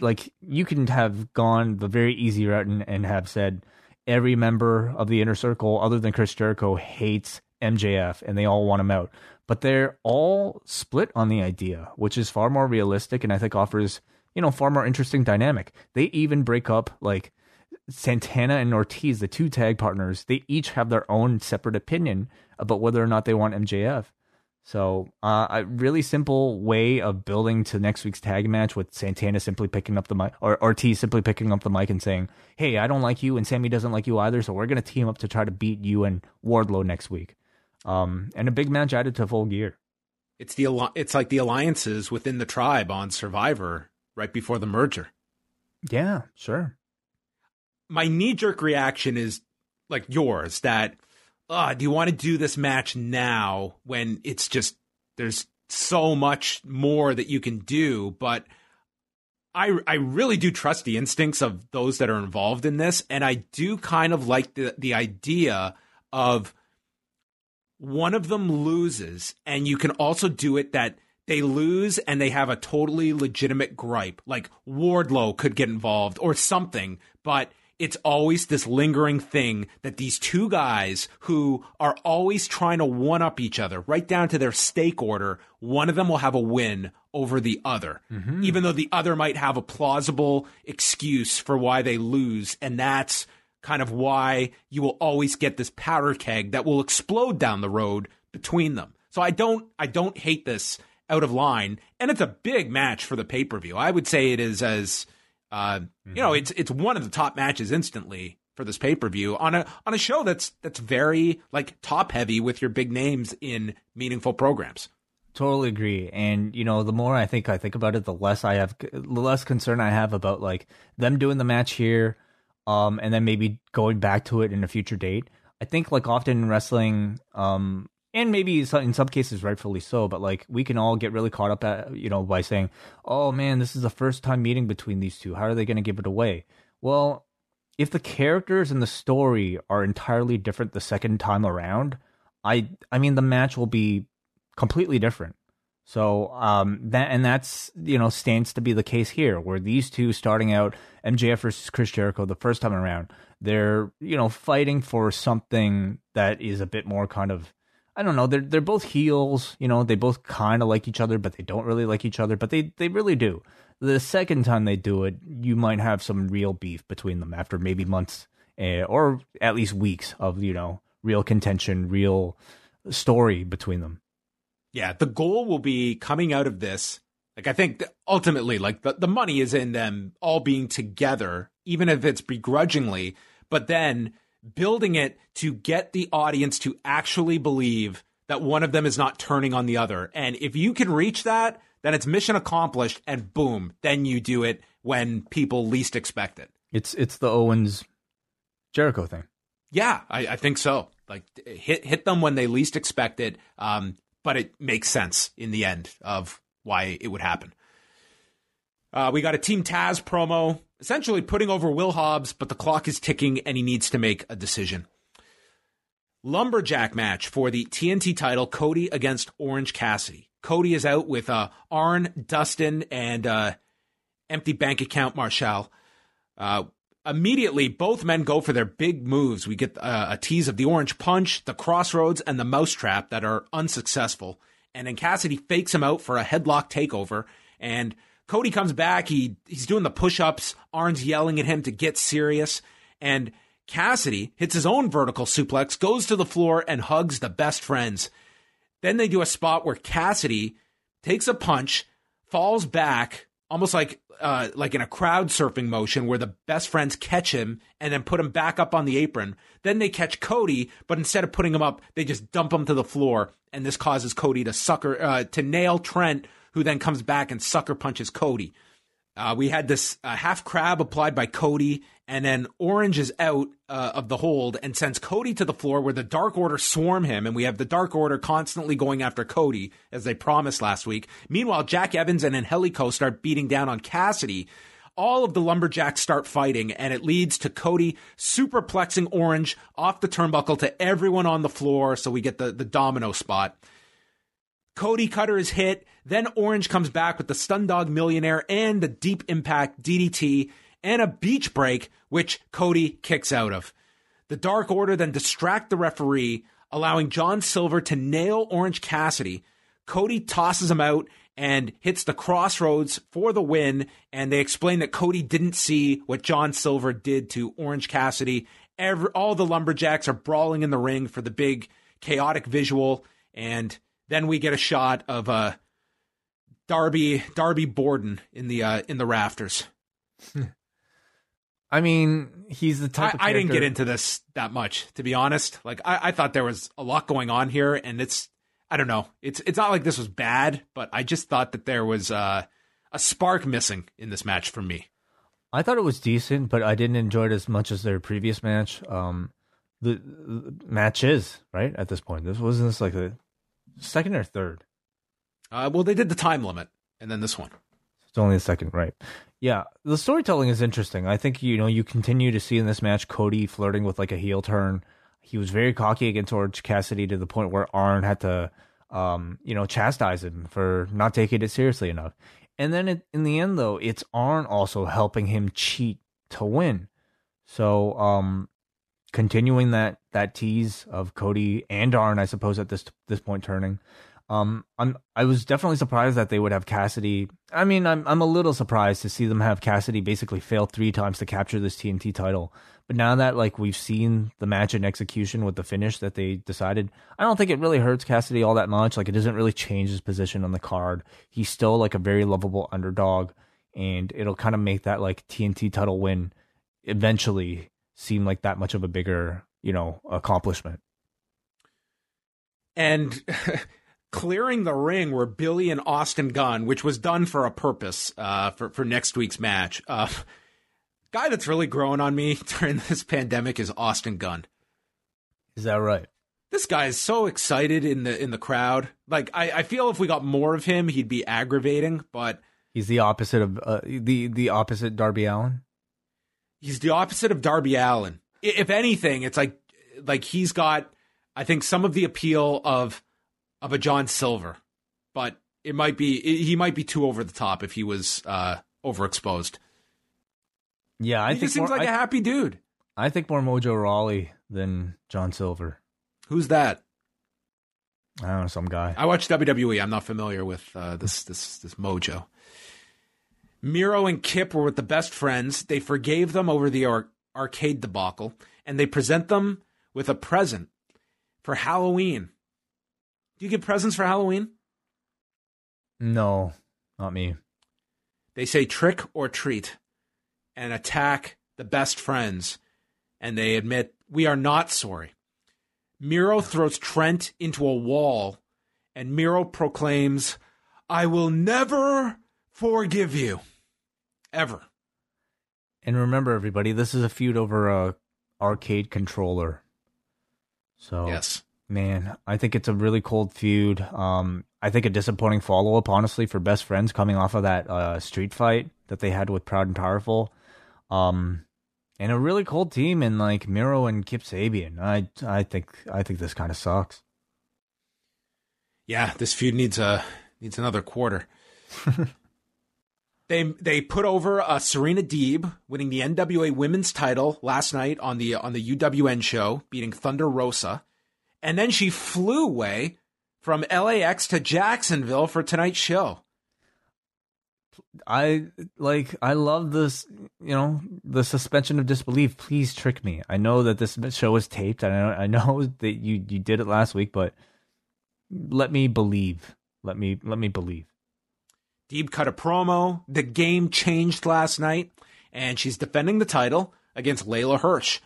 Like you can have gone the very easy route and, and have said every member of the inner circle, other than Chris Jericho, hates MJF and they all want him out. But they're all split on the idea, which is far more realistic and I think offers, you know, far more interesting dynamic. They even break up like Santana and Ortiz, the two tag partners, they each have their own separate opinion about whether or not they want MJF. So, uh, a really simple way of building to next week's tag match with Santana simply picking up the mic, or Ortiz simply picking up the mic and saying, "Hey, I don't like you, and Sammy doesn't like you either, so we're gonna team up to try to beat you and Wardlow next week." Um, and a big match added to full gear. It's the it's like the alliances within the tribe on Survivor right before the merger. Yeah, sure. My knee jerk reaction is like yours that uh, do you want to do this match now when it's just there's so much more that you can do, but I I really do trust the instincts of those that are involved in this, and I do kind of like the the idea of one of them loses, and you can also do it that they lose and they have a totally legitimate gripe, like Wardlow could get involved or something, but it's always this lingering thing that these two guys who are always trying to one up each other, right down to their stake order, one of them will have a win over the other, mm-hmm. even though the other might have a plausible excuse for why they lose. And that's kind of why you will always get this powder keg that will explode down the road between them. So I don't, I don't hate this out of line, and it's a big match for the pay per view. I would say it is as, uh, you know, it's it's one of the top matches instantly for this pay per view on a on a show that's that's very like top heavy with your big names in meaningful programs. Totally agree. And you know, the more I think I think about it, the less I have, the less concern I have about like them doing the match here, um, and then maybe going back to it in a future date. I think like often in wrestling, um, and maybe in some cases rightfully so, but like we can all get really caught up at you know by saying, "Oh man, this is the first time meeting between these two. How are they going to give it away?" Well, if the characters and the story are entirely different the second time around, I I mean the match will be completely different. So um that and that's you know stands to be the case here where these two starting out MJF versus Chris Jericho the first time around they're you know fighting for something that is a bit more kind of I don't know they're they're both heels you know they both kind of like each other but they don't really like each other but they they really do. The second time they do it you might have some real beef between them after maybe months uh, or at least weeks of you know real contention real story between them. Yeah, the goal will be coming out of this. Like I think ultimately, like the, the money is in them all being together, even if it's begrudgingly, but then building it to get the audience to actually believe that one of them is not turning on the other. And if you can reach that, then it's mission accomplished and boom, then you do it when people least expect it. It's it's the Owens Jericho thing. Yeah, I, I think so. Like hit hit them when they least expect it. Um, but it makes sense in the end of why it would happen. Uh, we got a Team Taz promo, essentially putting over Will Hobbs, but the clock is ticking and he needs to make a decision. Lumberjack match for the TNT title: Cody against Orange Cassidy. Cody is out with uh, Arn, Dustin, and uh, empty bank account Marshall. Uh, immediately both men go for their big moves. We get uh, a tease of the orange punch, the crossroads, and the mousetrap that are unsuccessful. And then Cassidy fakes him out for a headlock takeover. And Cody comes back. He he's doing the push-ups. Arn's yelling at him to get serious. And Cassidy hits his own vertical suplex, goes to the floor, and hugs the best friends. Then they do a spot where Cassidy takes a punch, falls back, almost like uh, like in a crowd surfing motion where the best friends catch him and then put him back up on the apron. Then they catch Cody, but instead of putting him up, they just dump him to the floor, and this causes Cody to sucker uh, to nail Trent, who then comes back and sucker punches Cody. Uh, we had this uh, half crab applied by Cody, and then Orange is out uh, of the hold and sends Cody to the floor where the Dark Order swarm him, and we have the Dark Order constantly going after Cody as they promised last week. Meanwhile, Jack Evans and Angelico start beating down on Cassidy. All of the lumberjacks start fighting, and it leads to Cody superplexing Orange off the turnbuckle to everyone on the floor. So we get the, the domino spot. Cody Cutter is hit. Then Orange comes back with the Stun Dog Millionaire and the Deep Impact DDT and a beach break, which Cody kicks out of. The Dark Order then distract the referee, allowing John Silver to nail Orange Cassidy. Cody tosses him out and hits the crossroads for the win. And they explain that Cody didn't see what John Silver did to Orange Cassidy. Every, all the lumberjacks are brawling in the ring for the big chaotic visual. And then we get a shot of uh, Darby Darby Borden in the uh, in the rafters. I mean, he's the type. I, I, didn't get into this that much, to be honest. Like, I, I thought there was a lot going on here, and it's I don't know. It's it's not like this was bad, but I just thought that there was uh, a spark missing in this match for me. I thought it was decent, but I didn't enjoy it as much as their previous match. Um, the, the match is right at this point. This wasn't this like a second or third. Uh, well, they did the time limit, and then this one. It's only the second, right? Yeah, the storytelling is interesting. I think you know you continue to see in this match Cody flirting with like a heel turn. He was very cocky against Orange Cassidy to the point where Arn had to, um, you know, chastise him for not taking it seriously enough. And then it, in the end, though, it's Arn also helping him cheat to win. So, um, continuing that that tease of Cody and Arn, I suppose at this this point turning. Um, I'm I was definitely surprised that they would have Cassidy. I mean, I'm I'm a little surprised to see them have Cassidy basically fail three times to capture this TNT title. But now that like we've seen the match in execution with the finish that they decided, I don't think it really hurts Cassidy all that much. Like it doesn't really change his position on the card. He's still like a very lovable underdog, and it'll kind of make that like TNT title win eventually seem like that much of a bigger, you know, accomplishment. And clearing the ring were Billy and Austin Gunn, which was done for a purpose uh, for for next week's match. Uh, guy that's really growing on me during this pandemic is Austin Gunn. Is that right? This guy is so excited in the in the crowd. Like I, I feel if we got more of him, he'd be aggravating. But he's the opposite of uh, the the opposite Darby Allin. he's the opposite of Darby Allin. If anything, it's like like he's got I think some of the appeal of of a John Silver, but it might be he might be too over the top if he was uh overexposed. Yeah, I he think seems more, like I, a happy dude. I think more Mojo Rawley than John Silver. Who's that? I don't know, some guy. I watch WWE. I'm not familiar with uh, this this this Mojo. Miro and Kip were with the best friends. They forgave them over the ar- arcade debacle, and they present them with a present for Halloween. Do you get presents for Halloween? No, not me. They say trick or treat and attack the best friends, and they admit, We are not sorry. Miro throws Trent into a wall, and Miro proclaims, I will never forgive you. Ever. And remember, everybody, this is a feud over a arcade controller. So yes, man, I think it's a really cold feud. Um, I think a disappointing follow up, honestly, for best friends coming off of that uh, street fight that they had with Proud and Powerful. Um, and a really cold team in like Miro and Kip Sabian. I I think I think this kind of sucks. Yeah, this feud needs a needs another quarter. They they put over uh, Serena Deeb winning the NWA Women's Title last night on the on the UWN show, beating Thunder Rosa, and then she flew away from LAX to Jacksonville for tonight's show. I like I love this, you know, the suspension of disbelief. Please trick me. I know that this show was taped. I know I know that you you did it last week, but let me believe. Let me let me believe. Deeb cut a promo. The game changed last night, and she's defending the title against Leyla Hirsch.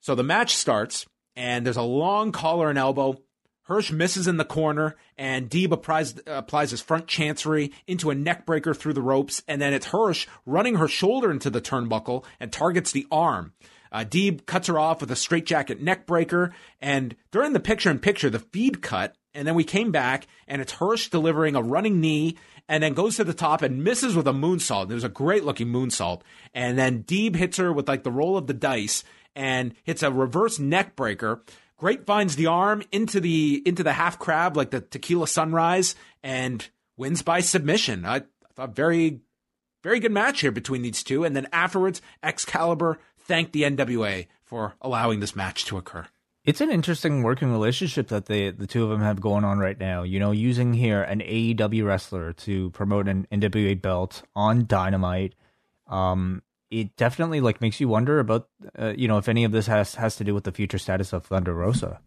So the match starts, and there's a long collar and elbow. Hirsch misses in the corner, and Deeb applies, applies his front chancery into a neckbreaker through the ropes, and then it's Hirsch running her shoulder into the turnbuckle and targets the arm. Uh, Deeb cuts her off with a straightjacket neckbreaker, and during the picture-in-picture, the feed cut, and then we came back, and it's Hirsch delivering a running knee, and then goes to the top and misses with a moonsault. It was a great-looking moonsault, and then Deeb hits her with like the roll of the dice, and hits a reverse neckbreaker. Great finds the arm into the into the half crab like the tequila sunrise and wins by submission. I, I thought very very good match here between these two. And then afterwards, Excalibur thanked the NWA for allowing this match to occur. It's an interesting working relationship that they the two of them have going on right now. You know, using here an AEW wrestler to promote an NWA belt on Dynamite. Um, it definitely like makes you wonder about uh, you know if any of this has has to do with the future status of Thunder Rosa.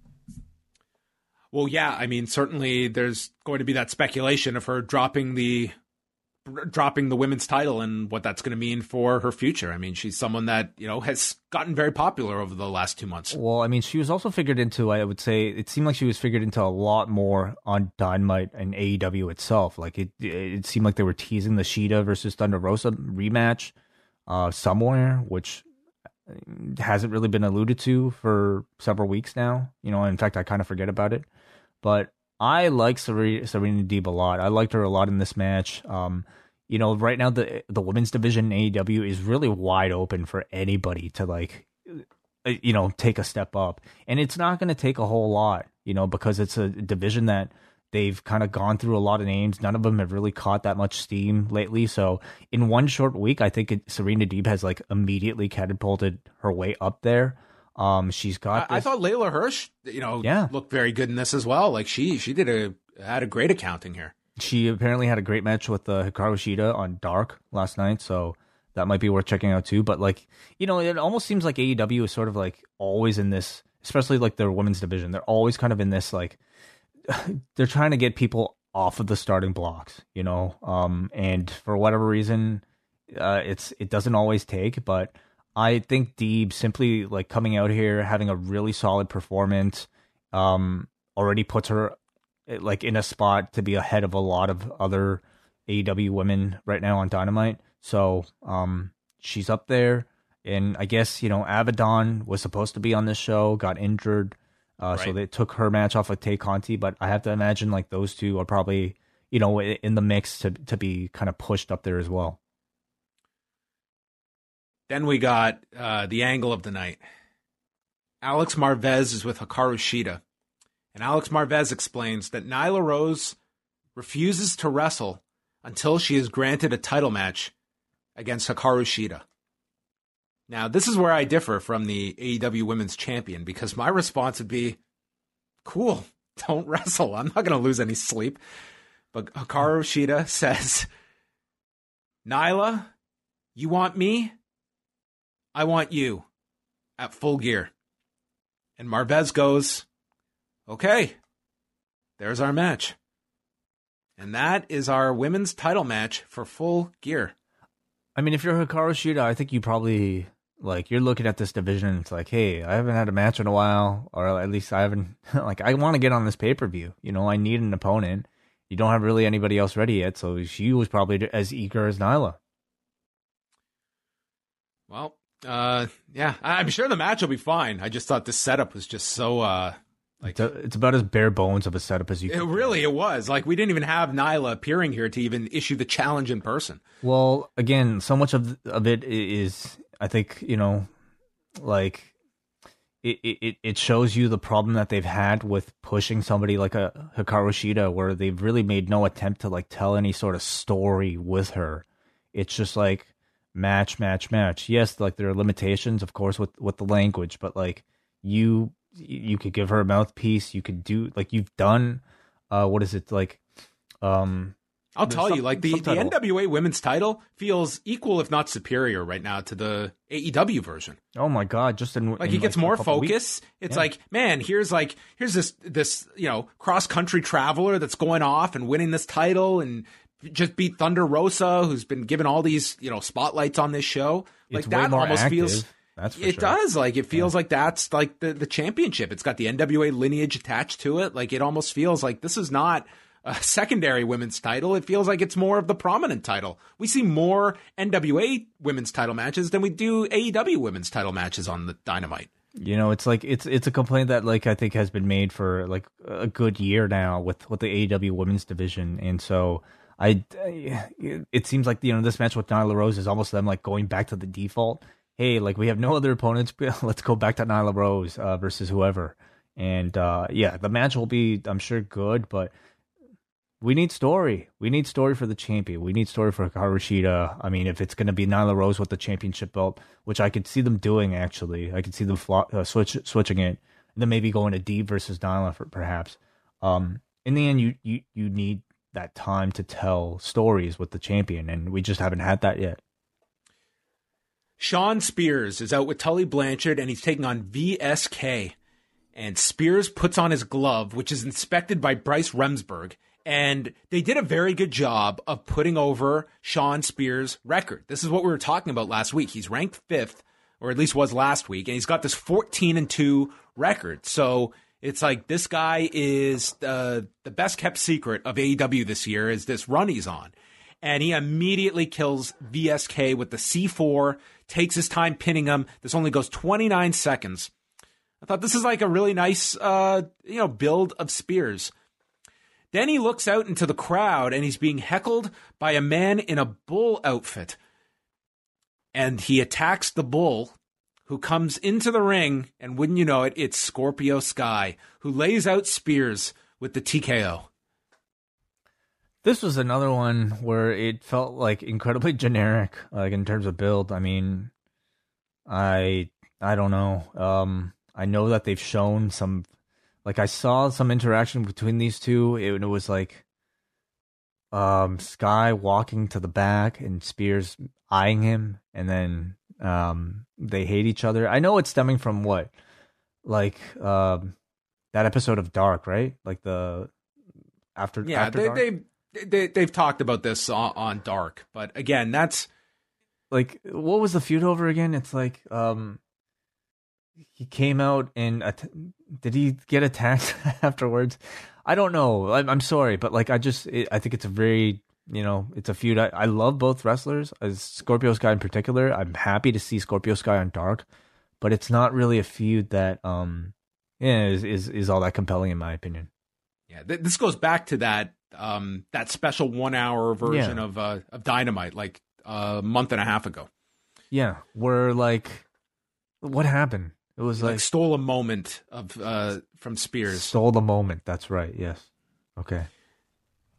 Well, yeah, I mean, certainly there's going to be that speculation of her dropping the dropping the women's title and what that's going to mean for her future. I mean, she's someone that, you know, has gotten very popular over the last 2 months. Well, I mean, she was also figured into I would say it seemed like she was figured into a lot more on Dynamite and AEW itself. Like it it seemed like they were teasing the Shida versus Thunder Rosa rematch uh, somewhere, which hasn't really been alluded to for several weeks now. You know, in fact, I kind of forget about it. But I like Serena, Deeb a lot. I liked her a lot in this match. Um, you know, right now the the women's division in AEW is really wide open for anybody to like, uh, you know, take a step up, and it's not going to take a whole lot, you know, because it's a division that They've kind of gone through a lot of names. None of them have really caught that much steam lately. So in one short week, I think it, Serena Deeb has like immediately catapulted her way up there. Um, she's got. I, I, thought Leyla Hirsch, you know, yeah. looked very good in this as well. Like she, she did a had a great accounting here. She apparently had a great match with uh, Hikaru Shida on Dark last night, so that might be worth checking out too. But like, you know, it almost seems like AEW is sort of like always in this, especially like their women's division. They're always kind of in this like they're trying to get people off of the starting blocks, you know. Um, and for whatever reason, uh, it's it doesn't always take. But I think Deeb simply like coming out here having a really solid performance, um, already puts her eh, like in a spot to be ahead of a lot of other AEW women right now on Dynamite. So um, she's up there. And I guess, you know, Abaddon was supposed to be on this show, got injured. Uh, right. So they took her match off of Tay Conti, but I have to imagine like those two are probably you know in the mix to to be kind of pushed up there as well. Then we got uh, the angle of the night. Alex Marvez is with Hikaru Shida, and Alex Marvez explains that Nyla Rose refuses to wrestle until she is granted a title match against Hikaru Shida. Now, this is where I differ from the AEW Women's Champion because my response would be, cool, don't wrestle. I'm not going to lose any sleep. But Hikaru Shida says, Nyla, you want me? I want you at full gear. And Marvez goes, okay, there's our match. And that is our women's title match for full gear. I mean, if you're Hikaru Shida, I think you probably like you're looking at this division and it's like, hey, I haven't had a match in a while, or at least I haven't like I want to get on this pay per view. You know, I need an opponent. You don't have really anybody else ready yet, so she was probably as eager as Nyla. Well, uh, yeah, I'm sure the match will be fine. I just thought the setup was just so uh, like it's, a, it's, about as bare bones of a setup as you. Can. It really it was. Like we didn't even have Nyla appearing here to even issue the challenge in person. Well, again, so much of of it is I think you know, like it, it, it shows you the problem that they've had with pushing somebody like a Hikaru Shida, where they've really made no attempt to like tell any sort of story with her. It's just like match, match, match. Yes, like there are limitations, of course, with with the language, but like you you could give her a mouthpiece. You could do like you've done. Uh, what is it like? Um, I'll tell you, like the, the NWA Women's Title feels equal, if not superior, right now to the AEW version. Oh my god! Just in like in it gets like more focus. It's yeah. like, man, here's like here's this this you know cross country traveler that's going off and winning this title and just beat Thunder Rosa, who's been given all these you know spotlights on this show. Like it's that almost active. feels. That's it sure. does like it feels yeah. like that's like the the championship. It's got the NWA lineage attached to it. Like it almost feels like this is not a secondary women's title. It feels like it's more of the prominent title. We see more NWA women's title matches than we do AEW women's title matches on the Dynamite. You know, it's like it's it's a complaint that like I think has been made for like a good year now with with the AEW women's division, and so I it seems like you know this match with Nyla Rose is almost them like going back to the default. Hey, like we have no other opponents, let's go back to Nyla Rose uh, versus whoever. And uh, yeah, the match will be I'm sure good, but we need story. We need story for the champion. We need story for Hikaru I mean, if it's going to be Nyla Rose with the championship belt, which I could see them doing actually, I could see them flo- uh, switch switching it, and then maybe going to Deeb versus Nyla for perhaps. Um, in the end, you you you need that time to tell stories with the champion, and we just haven't had that yet. Shawn Spears is out with Tully Blanchard, and he's taking on VSK. And Spears puts on his glove, which is inspected by Bryce Remsburg and they did a very good job of putting over Shawn Spears' record. This is what we were talking about last week. He's ranked fifth, or at least was last week, and he's got this 14 and 2 record. So it's like this guy is uh, the best kept secret of AEW this year is this run he's on. And he immediately kills VSK with the C4, takes his time pinning him. This only goes 29 seconds. I thought this is like a really nice, uh, you know, build of Spears. Then he looks out into the crowd and he's being heckled by a man in a bull outfit. And he attacks the bull, who comes into the ring, and wouldn't you know it, it's Scorpio Sky, who lays out Spears with the TKO. This was another one where it felt like incredibly generic, like in terms of build. I mean, I I don't know. Um, I know that they've shown some like I saw some interaction between these two. It, it was like um Sky walking to the back and Spears eyeing him, and then um they hate each other. I know it's stemming from what, like um that episode of Dark, right? Like the after yeah after they, Dark? they they they've talked about this on, on Dark, but again, that's like what was the feud over again? It's like um he came out and att- did he get attacked afterwards? I don't know. I'm, I'm sorry, but like I just it, I think it's a very you know it's a feud. I, I love both wrestlers, as Scorpio Sky in particular. I'm happy to see Scorpio Sky on Dark, but it's not really a feud that um yeah is is, is all that compelling in my opinion. Yeah, th- this goes back to that um that special one hour version Yeah. of uh, of Dynamite like a month and a half ago. Yeah, where like what happened? It was Like, like, stole a moment of uh from Spears. stole the moment. That's right. Yes. Okay.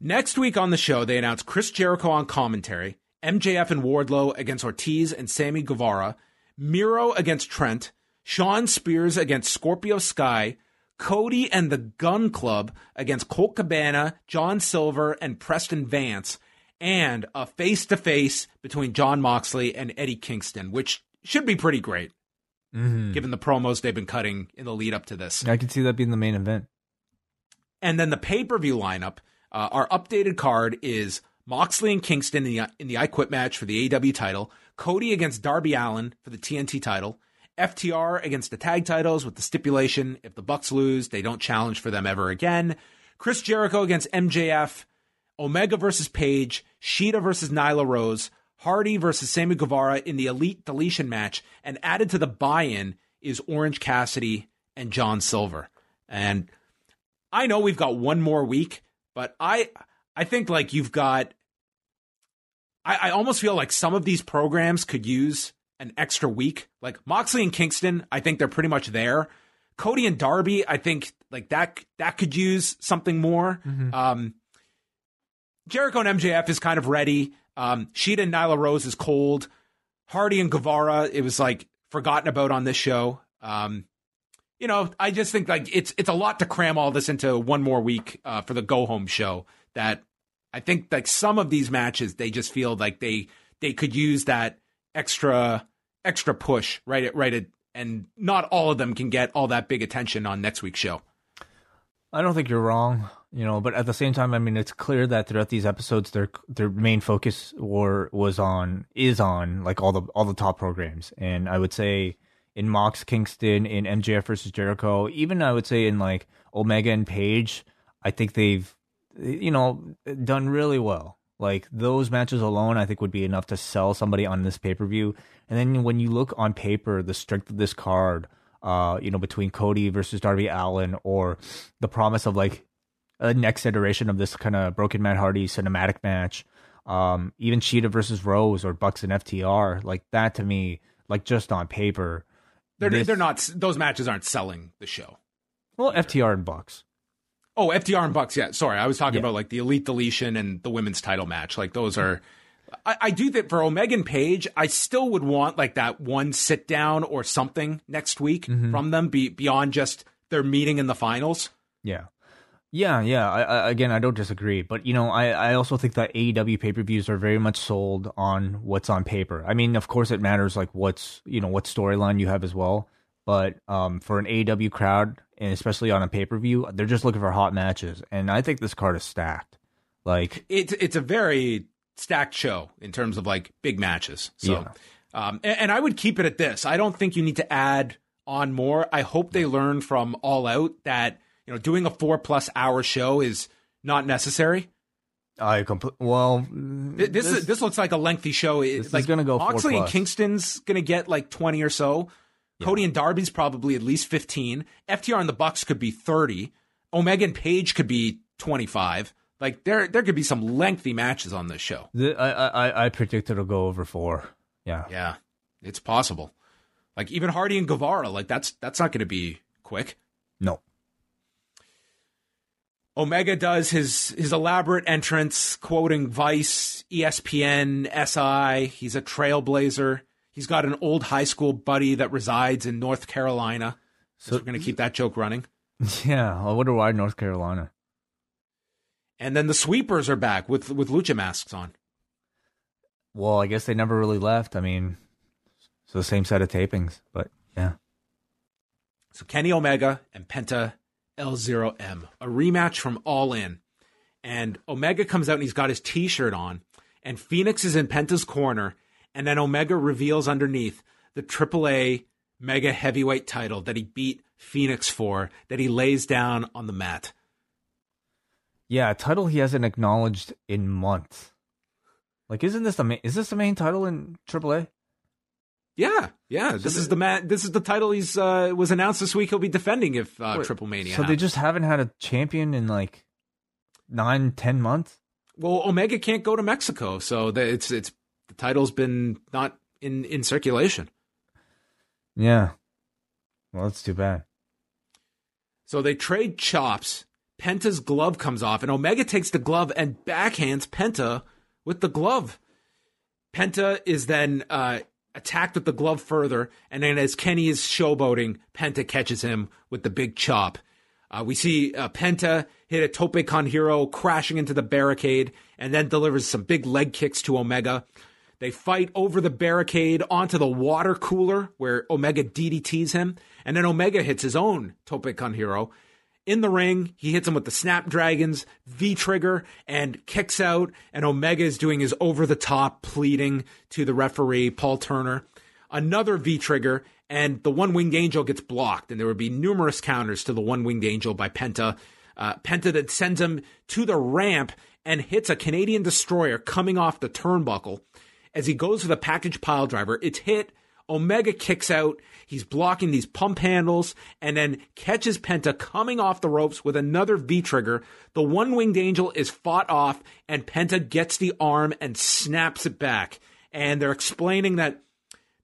Next week on the show, they announced Chris Jericho on commentary, MJF and Wardlow against Ortiz and Sammy Guevara, Miro against Trent, Shawn Spears against Scorpio Sky, Cody and the Gun Club against Colt Cabana, John Silver, and Preston Vance, and a face to face between Jon Moxley and Eddie Kingston, which should be pretty great Mm-hmm. given the promos they've been cutting in the lead up to this. I can see that being the main event. And then the pay per view lineup, uh, our updated card is Moxley and Kingston in the, in the I Quit match for the AW title, Cody against Darby Allin for the TNT title, FTR against the tag titles with the stipulation if the Bucks lose, they don't challenge for them ever again, Chris Jericho against MJF, Omega versus Page, Shida versus Nyla Rose, Hardy versus Sammy Guevara in the Elite Deletion match, and added to the buy-in is Orange Cassidy and John Silver. And I know we've got one more week, but I I think like you've got I, I almost feel like some of these programs could use an extra week. Like Moxley and Kingston, I think they're pretty much there. Cody and Darby, I think like that that could use something more. Mm-hmm. Um, Jericho and MJF is kind of ready. Um, Shida and Nyla Rose is cold. Hardy and Guevara, it was like forgotten about on this show. Um, you know, I just think like it's it's a lot to cram all this into one more week uh, for the go home show. That I think like some of these matches, they just feel like they they could use that extra extra push right at right at, and not all of them can get all that big attention on next week's show. I don't think you're wrong, you know, but at the same time, I mean, it's clear that throughout these episodes, their their main focus or was on is on like all the all the top programs, and I would say in Mox Kingston, in MJF versus Jericho, even I would say in like Omega and Page, I think they've you know done really well. Like those matches alone, I think would be enough to sell somebody on this pay per view. And then when you look on paper, the strength of this card, uh, you know, between Cody versus Darby Allin, or the promise of like a next iteration of this kind of Broken Matt Hardy cinematic match, um, even Shida versus Rose or Bucks and FTR, like that to me, like just on paper, They're this- they're not those matches aren't selling the show. well FTR and Bucks. Oh, FTR and Bucks. Yeah, sorry, I was talking Yeah. about like the Elite Deletion and the women's title match. Like those are. I, I do that for Omega and Page. I still would want like that one sit down or something next week Mm-hmm. from them, be, beyond just their meeting in the finals. Yeah. Yeah, yeah. I, I, again, I don't disagree, but you know, I, I also think that AEW pay per views are very much sold on what's on paper. I mean, of course, it matters like what's you know what storyline you have as well, but um, for an AEW crowd and especially on a pay per view, they're just looking for hot matches, and I think this card is stacked. Like, It's it's a very stacked show in terms of like big matches. So, Yeah. um, and, and I would keep it at this. I don't think you need to add on more. I hope they learn from All Out that you know doing a four plus hour show is not necessary. I complete. Well, Th- This this, this looks like a lengthy show. It- This is like gonna go four Moxley and. Kingston's gonna get like twenty or so. Cody and Darby's probably at least fifteen. FTR and the Bucks could be thirty. Omega and Page could be twenty five. Like there there could be some lengthy matches on this show. the, I, I I predict it'll go over four. Yeah. Yeah, it's possible. Like even Hardy and Guevara, like that's that's not going to be quick. No. Omega does his his elaborate entrance, quoting Vice, ESPN, SI. He's a trailblazer. He's got an old high school buddy that resides in North Carolina. So So- we're going to keep that joke running. Yeah. I wonder why North Carolina. And then the sweepers are back with with lucha masks on. Well, I guess they never really left. I mean, it's the same set of tapings, but yeah. So Kenny Omega and Penta El Zero M, a rematch from All In. And Omega comes out and he's got his t shirt on, and Fenix is in Penta's corner, and then Omega reveals underneath the AAA Mega Heavyweight title that he beat Fenix for, that he lays down on the mat. Yeah, a title he hasn't acknowledged in months. Like, isn't this the main? Is this the main title in AAA? Yeah, yeah. This is the mat. This is the title he's uh, was announced this week. He'll be defending if uh, Wait, Triple Mania. So they just haven't had a champion in like nine, ten months. Well, Omega can't go to Mexico, so the, it's it's the title's been not in in circulation. Yeah. Well, that's too bad. So they trade chops. Penta's glove comes off, and Omega takes the glove and backhands Penta with the glove. Penta is then uh, attacked with the glove further, and then as Kenny is showboating, Penta catches him with the big chop. Uh, we see uh, Penta hit a Tope Con Hilo crashing into the barricade, and then delivers some big leg kicks to Omega. They fight over the barricade onto the water cooler where Omega DDTs him, and then Omega hits his own Tope Con Hilo. In the ring, he hits him with the Snapdragons, V trigger, and kicks out. And Omega is doing his over the top pleading to the referee, Paul Turner. Another V trigger, and the one winged angel gets blocked. And there would be numerous counters to the one winged angel by Penta. Uh, Penta then sends him to the ramp and hits a Canadian destroyer coming off the turnbuckle. As he goes for the package pile driver, it's hit. Omega kicks out. He's blocking these pump handles and then catches Penta coming off the ropes with another V trigger. The one winged angel is fought off and Penta gets the arm and snaps it back. And they're explaining that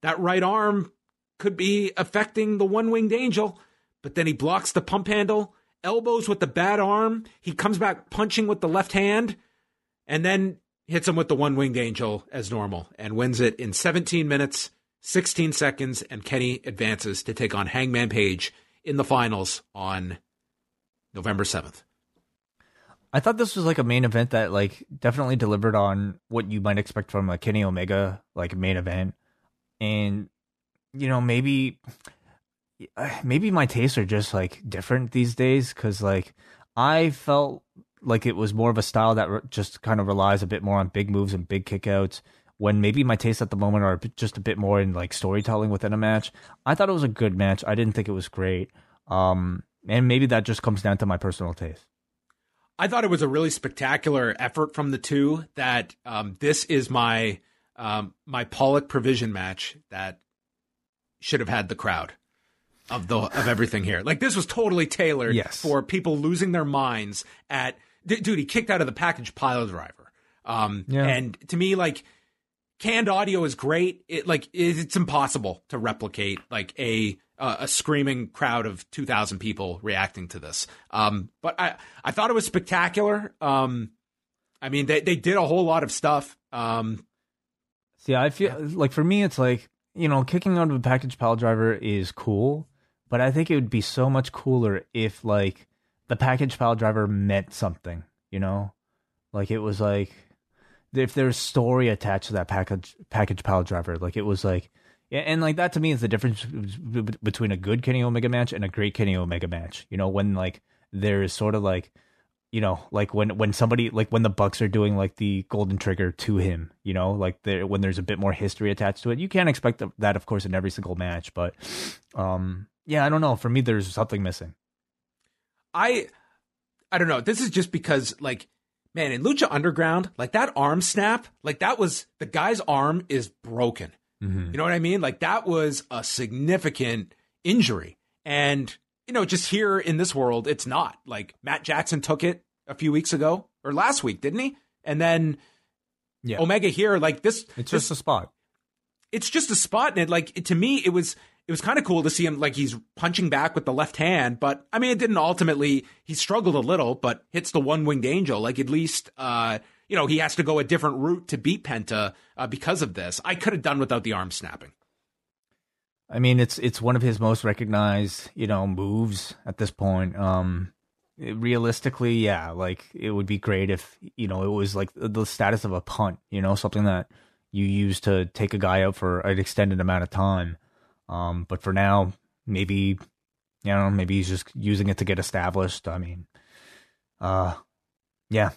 that right arm could be affecting the one winged angel. But then he blocks the pump handle, elbows with the bad arm. He comes back punching with the left hand, and then hits him with the one winged angel as normal and wins it in 17 minutes, 16 seconds. And Kenny advances to take on Hangman Page in the finals on November 7th. I thought this was like a main event that like definitely delivered on what you might expect from a Kenny Omega like main event. And you know, maybe maybe my tastes are just like different these days cuz like I felt like it was more of a style that re- just kind of relies a bit more on big moves and big kickouts when maybe my tastes at the moment are just a bit more in like storytelling within a match. I thought it was a good match. I didn't think it was great. Um and maybe that just comes down to my personal taste. I thought it was a really spectacular effort from the two. That um, this is my um, my Pollock provision match that should have had the crowd of the of everything here. Like this was totally tailored Yes. for people losing their minds at d- dude. He kicked out of the package pile driver. Um, Yeah. and to me, like canned audio is great. It like it's impossible to replicate like a uh, a screaming crowd of two thousand people reacting to this. Um, but I I thought it was spectacular. Um, I mean they they did a whole lot of stuff. Um, See, I feel like for me, it's like you know, kicking out of a package pile driver is cool, but I think it would be so much cooler if like the package pile driver meant something. You know, like it was like if there's story attached to that package package pile driver, like it was like. Yeah, and like that to me is the difference between a good Kenny Omega match and a great Kenny Omega match. You know, when like there is sort of like you know, like when when somebody like when the Bucks are doing like the golden trigger to him, you know, like there when there's a bit more history attached to it. You can't expect that, of course, in every single match, but um, yeah, I don't know. For me, there's something missing. I I don't know. This is just because like man, in Lucha Underground, like that arm snap, like that was the guy's arm is broken. Mm-hmm. You know what I mean? Like that was a significant injury. And you know, just here in this world, it's not. Like Matt Jackson took it a few weeks ago or last week, didn't he? And then Yeah, Omega here, like this it's this just a spot. it's just a spot and it like it, to me it was it was kind of cool to see him like he's punching back with the left hand but i mean it didn't ultimately he struggled a little but hits the one winged angel like at least uh you know he has to go a different route to beat penta uh, because of this i could have done without the arm snapping I mean, it's it's one of his most recognized, you know, moves at this point. Um, realistically, yeah, like it would be great if you know it was like the- the status of a punt, you know, something that you use to take a guy out for an extended amount of time. Um, but for now, maybe you know, maybe he's just using it to get established. I mean, uh, yeah,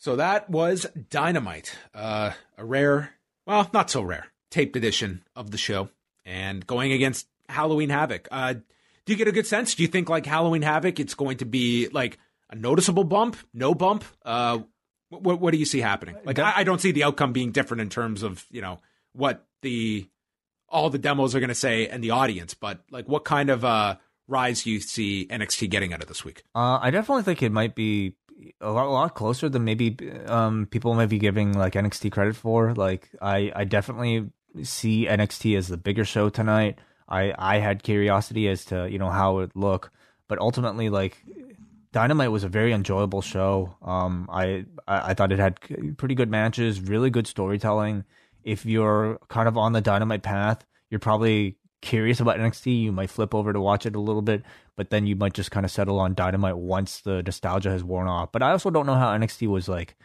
so that was dynamite uh a rare well not so rare taped edition of the show and going against halloween havoc. Uh do you get a good sense? Do you think like halloween havoc it's going to be like a noticeable bump? No bump? Uh what, what do you see happening? Like I, I don't see the outcome being different in terms of you know what the all the demos are going to say and the audience but like what kind of uh rise do you see nxt getting out of this week Uh, I definitely think it might be a lot, a lot closer than maybe um, people might be giving like NXT credit for. Like, I, I definitely see NXT as the bigger show tonight. I, I had curiosity as to you know how it would look, but ultimately, like, Dynamite was a very enjoyable show. Um, I, I I thought it had pretty good matches, really good storytelling. If you're kind of on the Dynamite path, you're probably curious about NXT. You might flip over to watch it a little bit, but then you might just kind of settle on Dynamite once the nostalgia has worn off. But I also don't know how NXT was like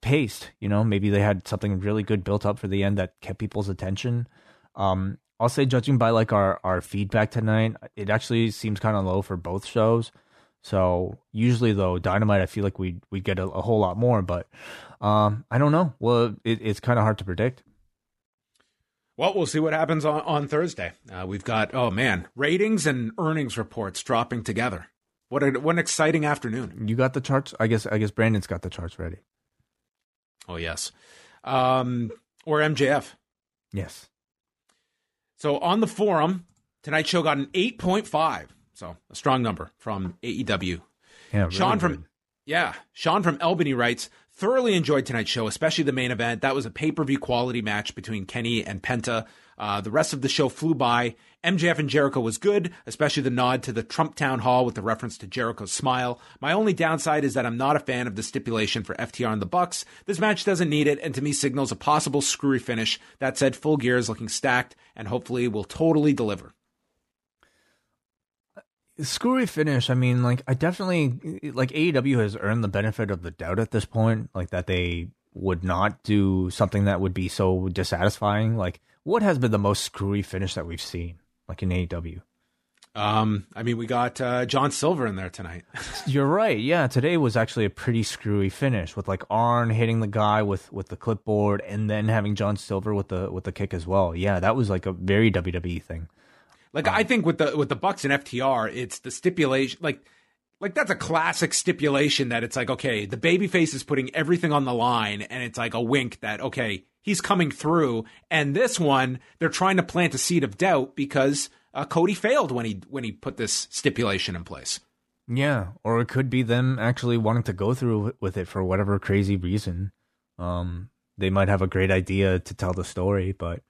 paced. You know, maybe they had something really good built up for the end that kept people's attention. Um, I'll say, judging by like our our feedback tonight, it actually seems kind of low for both shows. So usually though, Dynamite, I feel like we we get a, a whole lot more, but um, I don't know. Well, it, it's kind of hard to predict. Well, we'll see what happens on, on Thursday. Uh, we've got, oh man, ratings and earnings reports dropping together. What, a, what an exciting afternoon. You got the charts? I guess I guess Brandon's got the charts ready. Oh, yes. Um, or MJF. Yes. So on the forum, tonight's show got an 8.5. So a strong number from AEW. Yeah. Really Sean from good. Yeah. Sean from Albany writes, thoroughly enjoyed tonight's show, especially the main event. That was a pay per view quality match between Kenny and Penta. Uh, the rest of the show flew by. MJF and Jericho was good, especially the nod to the Trump Town Hall with the reference to Jericho's smile. My only downside is that I'm not a fan of the stipulation for FTR and the Bucks. This match doesn't need it, and to me signals a possible screwy finish. That said, Full Gear is looking stacked, and hopefully will totally deliver screwy finish. I mean, like I definitely like AEW has earned the benefit of the doubt at this point, like that they would not do something that would be so dissatisfying. Like, what has been the most screwy finish that we've seen, like in AEW? Um, I mean, we got uh, John Silver in there tonight. You're right. Yeah, today was actually a pretty screwy finish with like Arn hitting the guy with with the clipboard, and then having John Silver with the with the kick as well. Yeah, that was like a very WWE thing. Like um, I think with the with the Bucks and FTR, it's the stipulation like like that's a classic stipulation that it's like okay, the babyface is putting everything on the line and it's like a wink that okay, he's coming through. And this one, they're trying to plant a seed of doubt because uh, Cody failed when he when he put this stipulation in place. Yeah, or it could be them actually wanting to go through with it for whatever crazy reason. Um, they might have a great idea to tell the story, but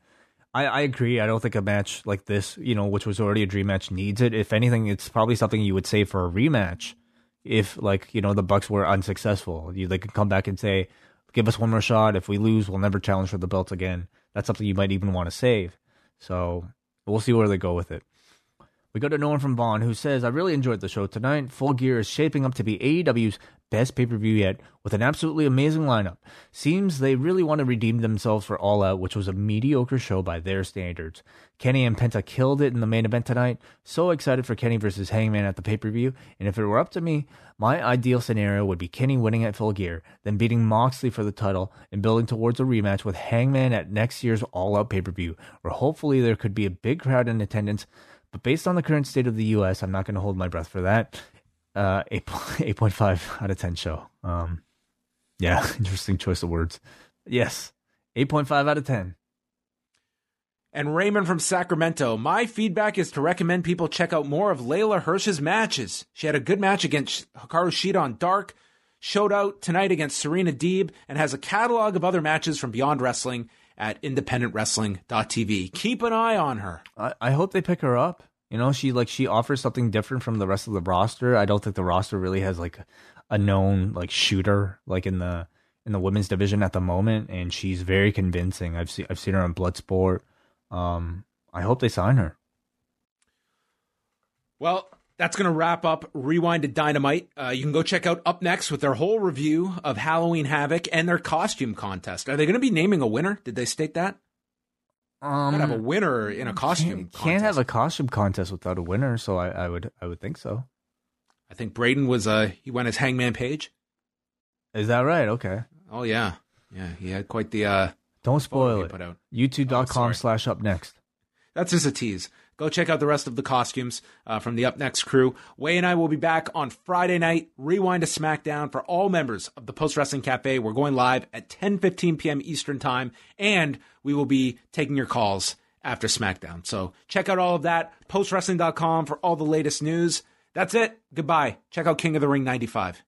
I, I agree. I don't think a match like this, you know, which was already a dream match, needs it. If anything, it's probably something you would say for a rematch. If like you know the Bucks were unsuccessful, you they could come back and say, "Give us one more shot. If we lose, we'll never challenge for the belt again." That's something you might even want to save. So we'll see where they go with it. We go to Norm from Vaughan, who says, I really enjoyed the show tonight. Full Gear is shaping up to be AEW's best pay per view yet, with an absolutely amazing lineup. Seems they really want to redeem themselves for All Out, which was a mediocre show by their standards. Kenny and Penta killed it in the main event tonight. So excited for Kenny versus Hangman at the pay per view. And if it were up to me, my ideal scenario would be Kenny winning at Full Gear, then beating Moxley for the title and building towards a rematch with Hangman at next year's All Out pay per view, where hopefully there could be a big crowd in attendance. But based on the current state of the U.S., I'm not going to hold my breath for that uh, 8, 8.5 out of 10 show. Um, yeah, interesting choice of words. Yes, 8.5 out of 10. And Raymond from Sacramento, my feedback is to recommend people check out more of Leyla Hirsch's matches. She had a good match against Hikaru Shida on Dark, showed out tonight against Serena Deeb, and has a catalog of other matches from Beyond Wrestling at independentwrestling.tv. Keep an eye on her. I, I hope they pick her up. You know, she like she offers something different from the rest of the roster. I don't think the roster really has like a known like shooter like in the in the women's division at the moment, and she's very convincing. I've seen I've seen her on Bloodsport. Um, I hope they sign her. Well, that's going to wrap up Rewind to Dynamite. Uh, you can go check out Up Next with their whole review of Halloween Havoc and their costume contest. Are they going to be naming a winner? Did they state that? Um, have a winner in a costume. Can't, can't, have a costume contest without a winner, so I, I would I would think so. I think Braden was uh he went as Hangman Page. Is that right? Okay. Oh yeah, yeah. He had quite the. uh Don't spoil it. Put out. YouTube.com oh, slash up next. That's just a tease. Go check out the rest of the costumes uh, from the Up Next crew. Wai and I will be back on Friday night. Rewind to SmackDown for all members of the Post Wrestling Cafe. We're going live at 10:15 p.m. Eastern Time, and we will be taking your calls after SmackDown. So check out all of that. Postwrestling.com for all the latest news. That's it. Goodbye. Check out King of the Ring 95.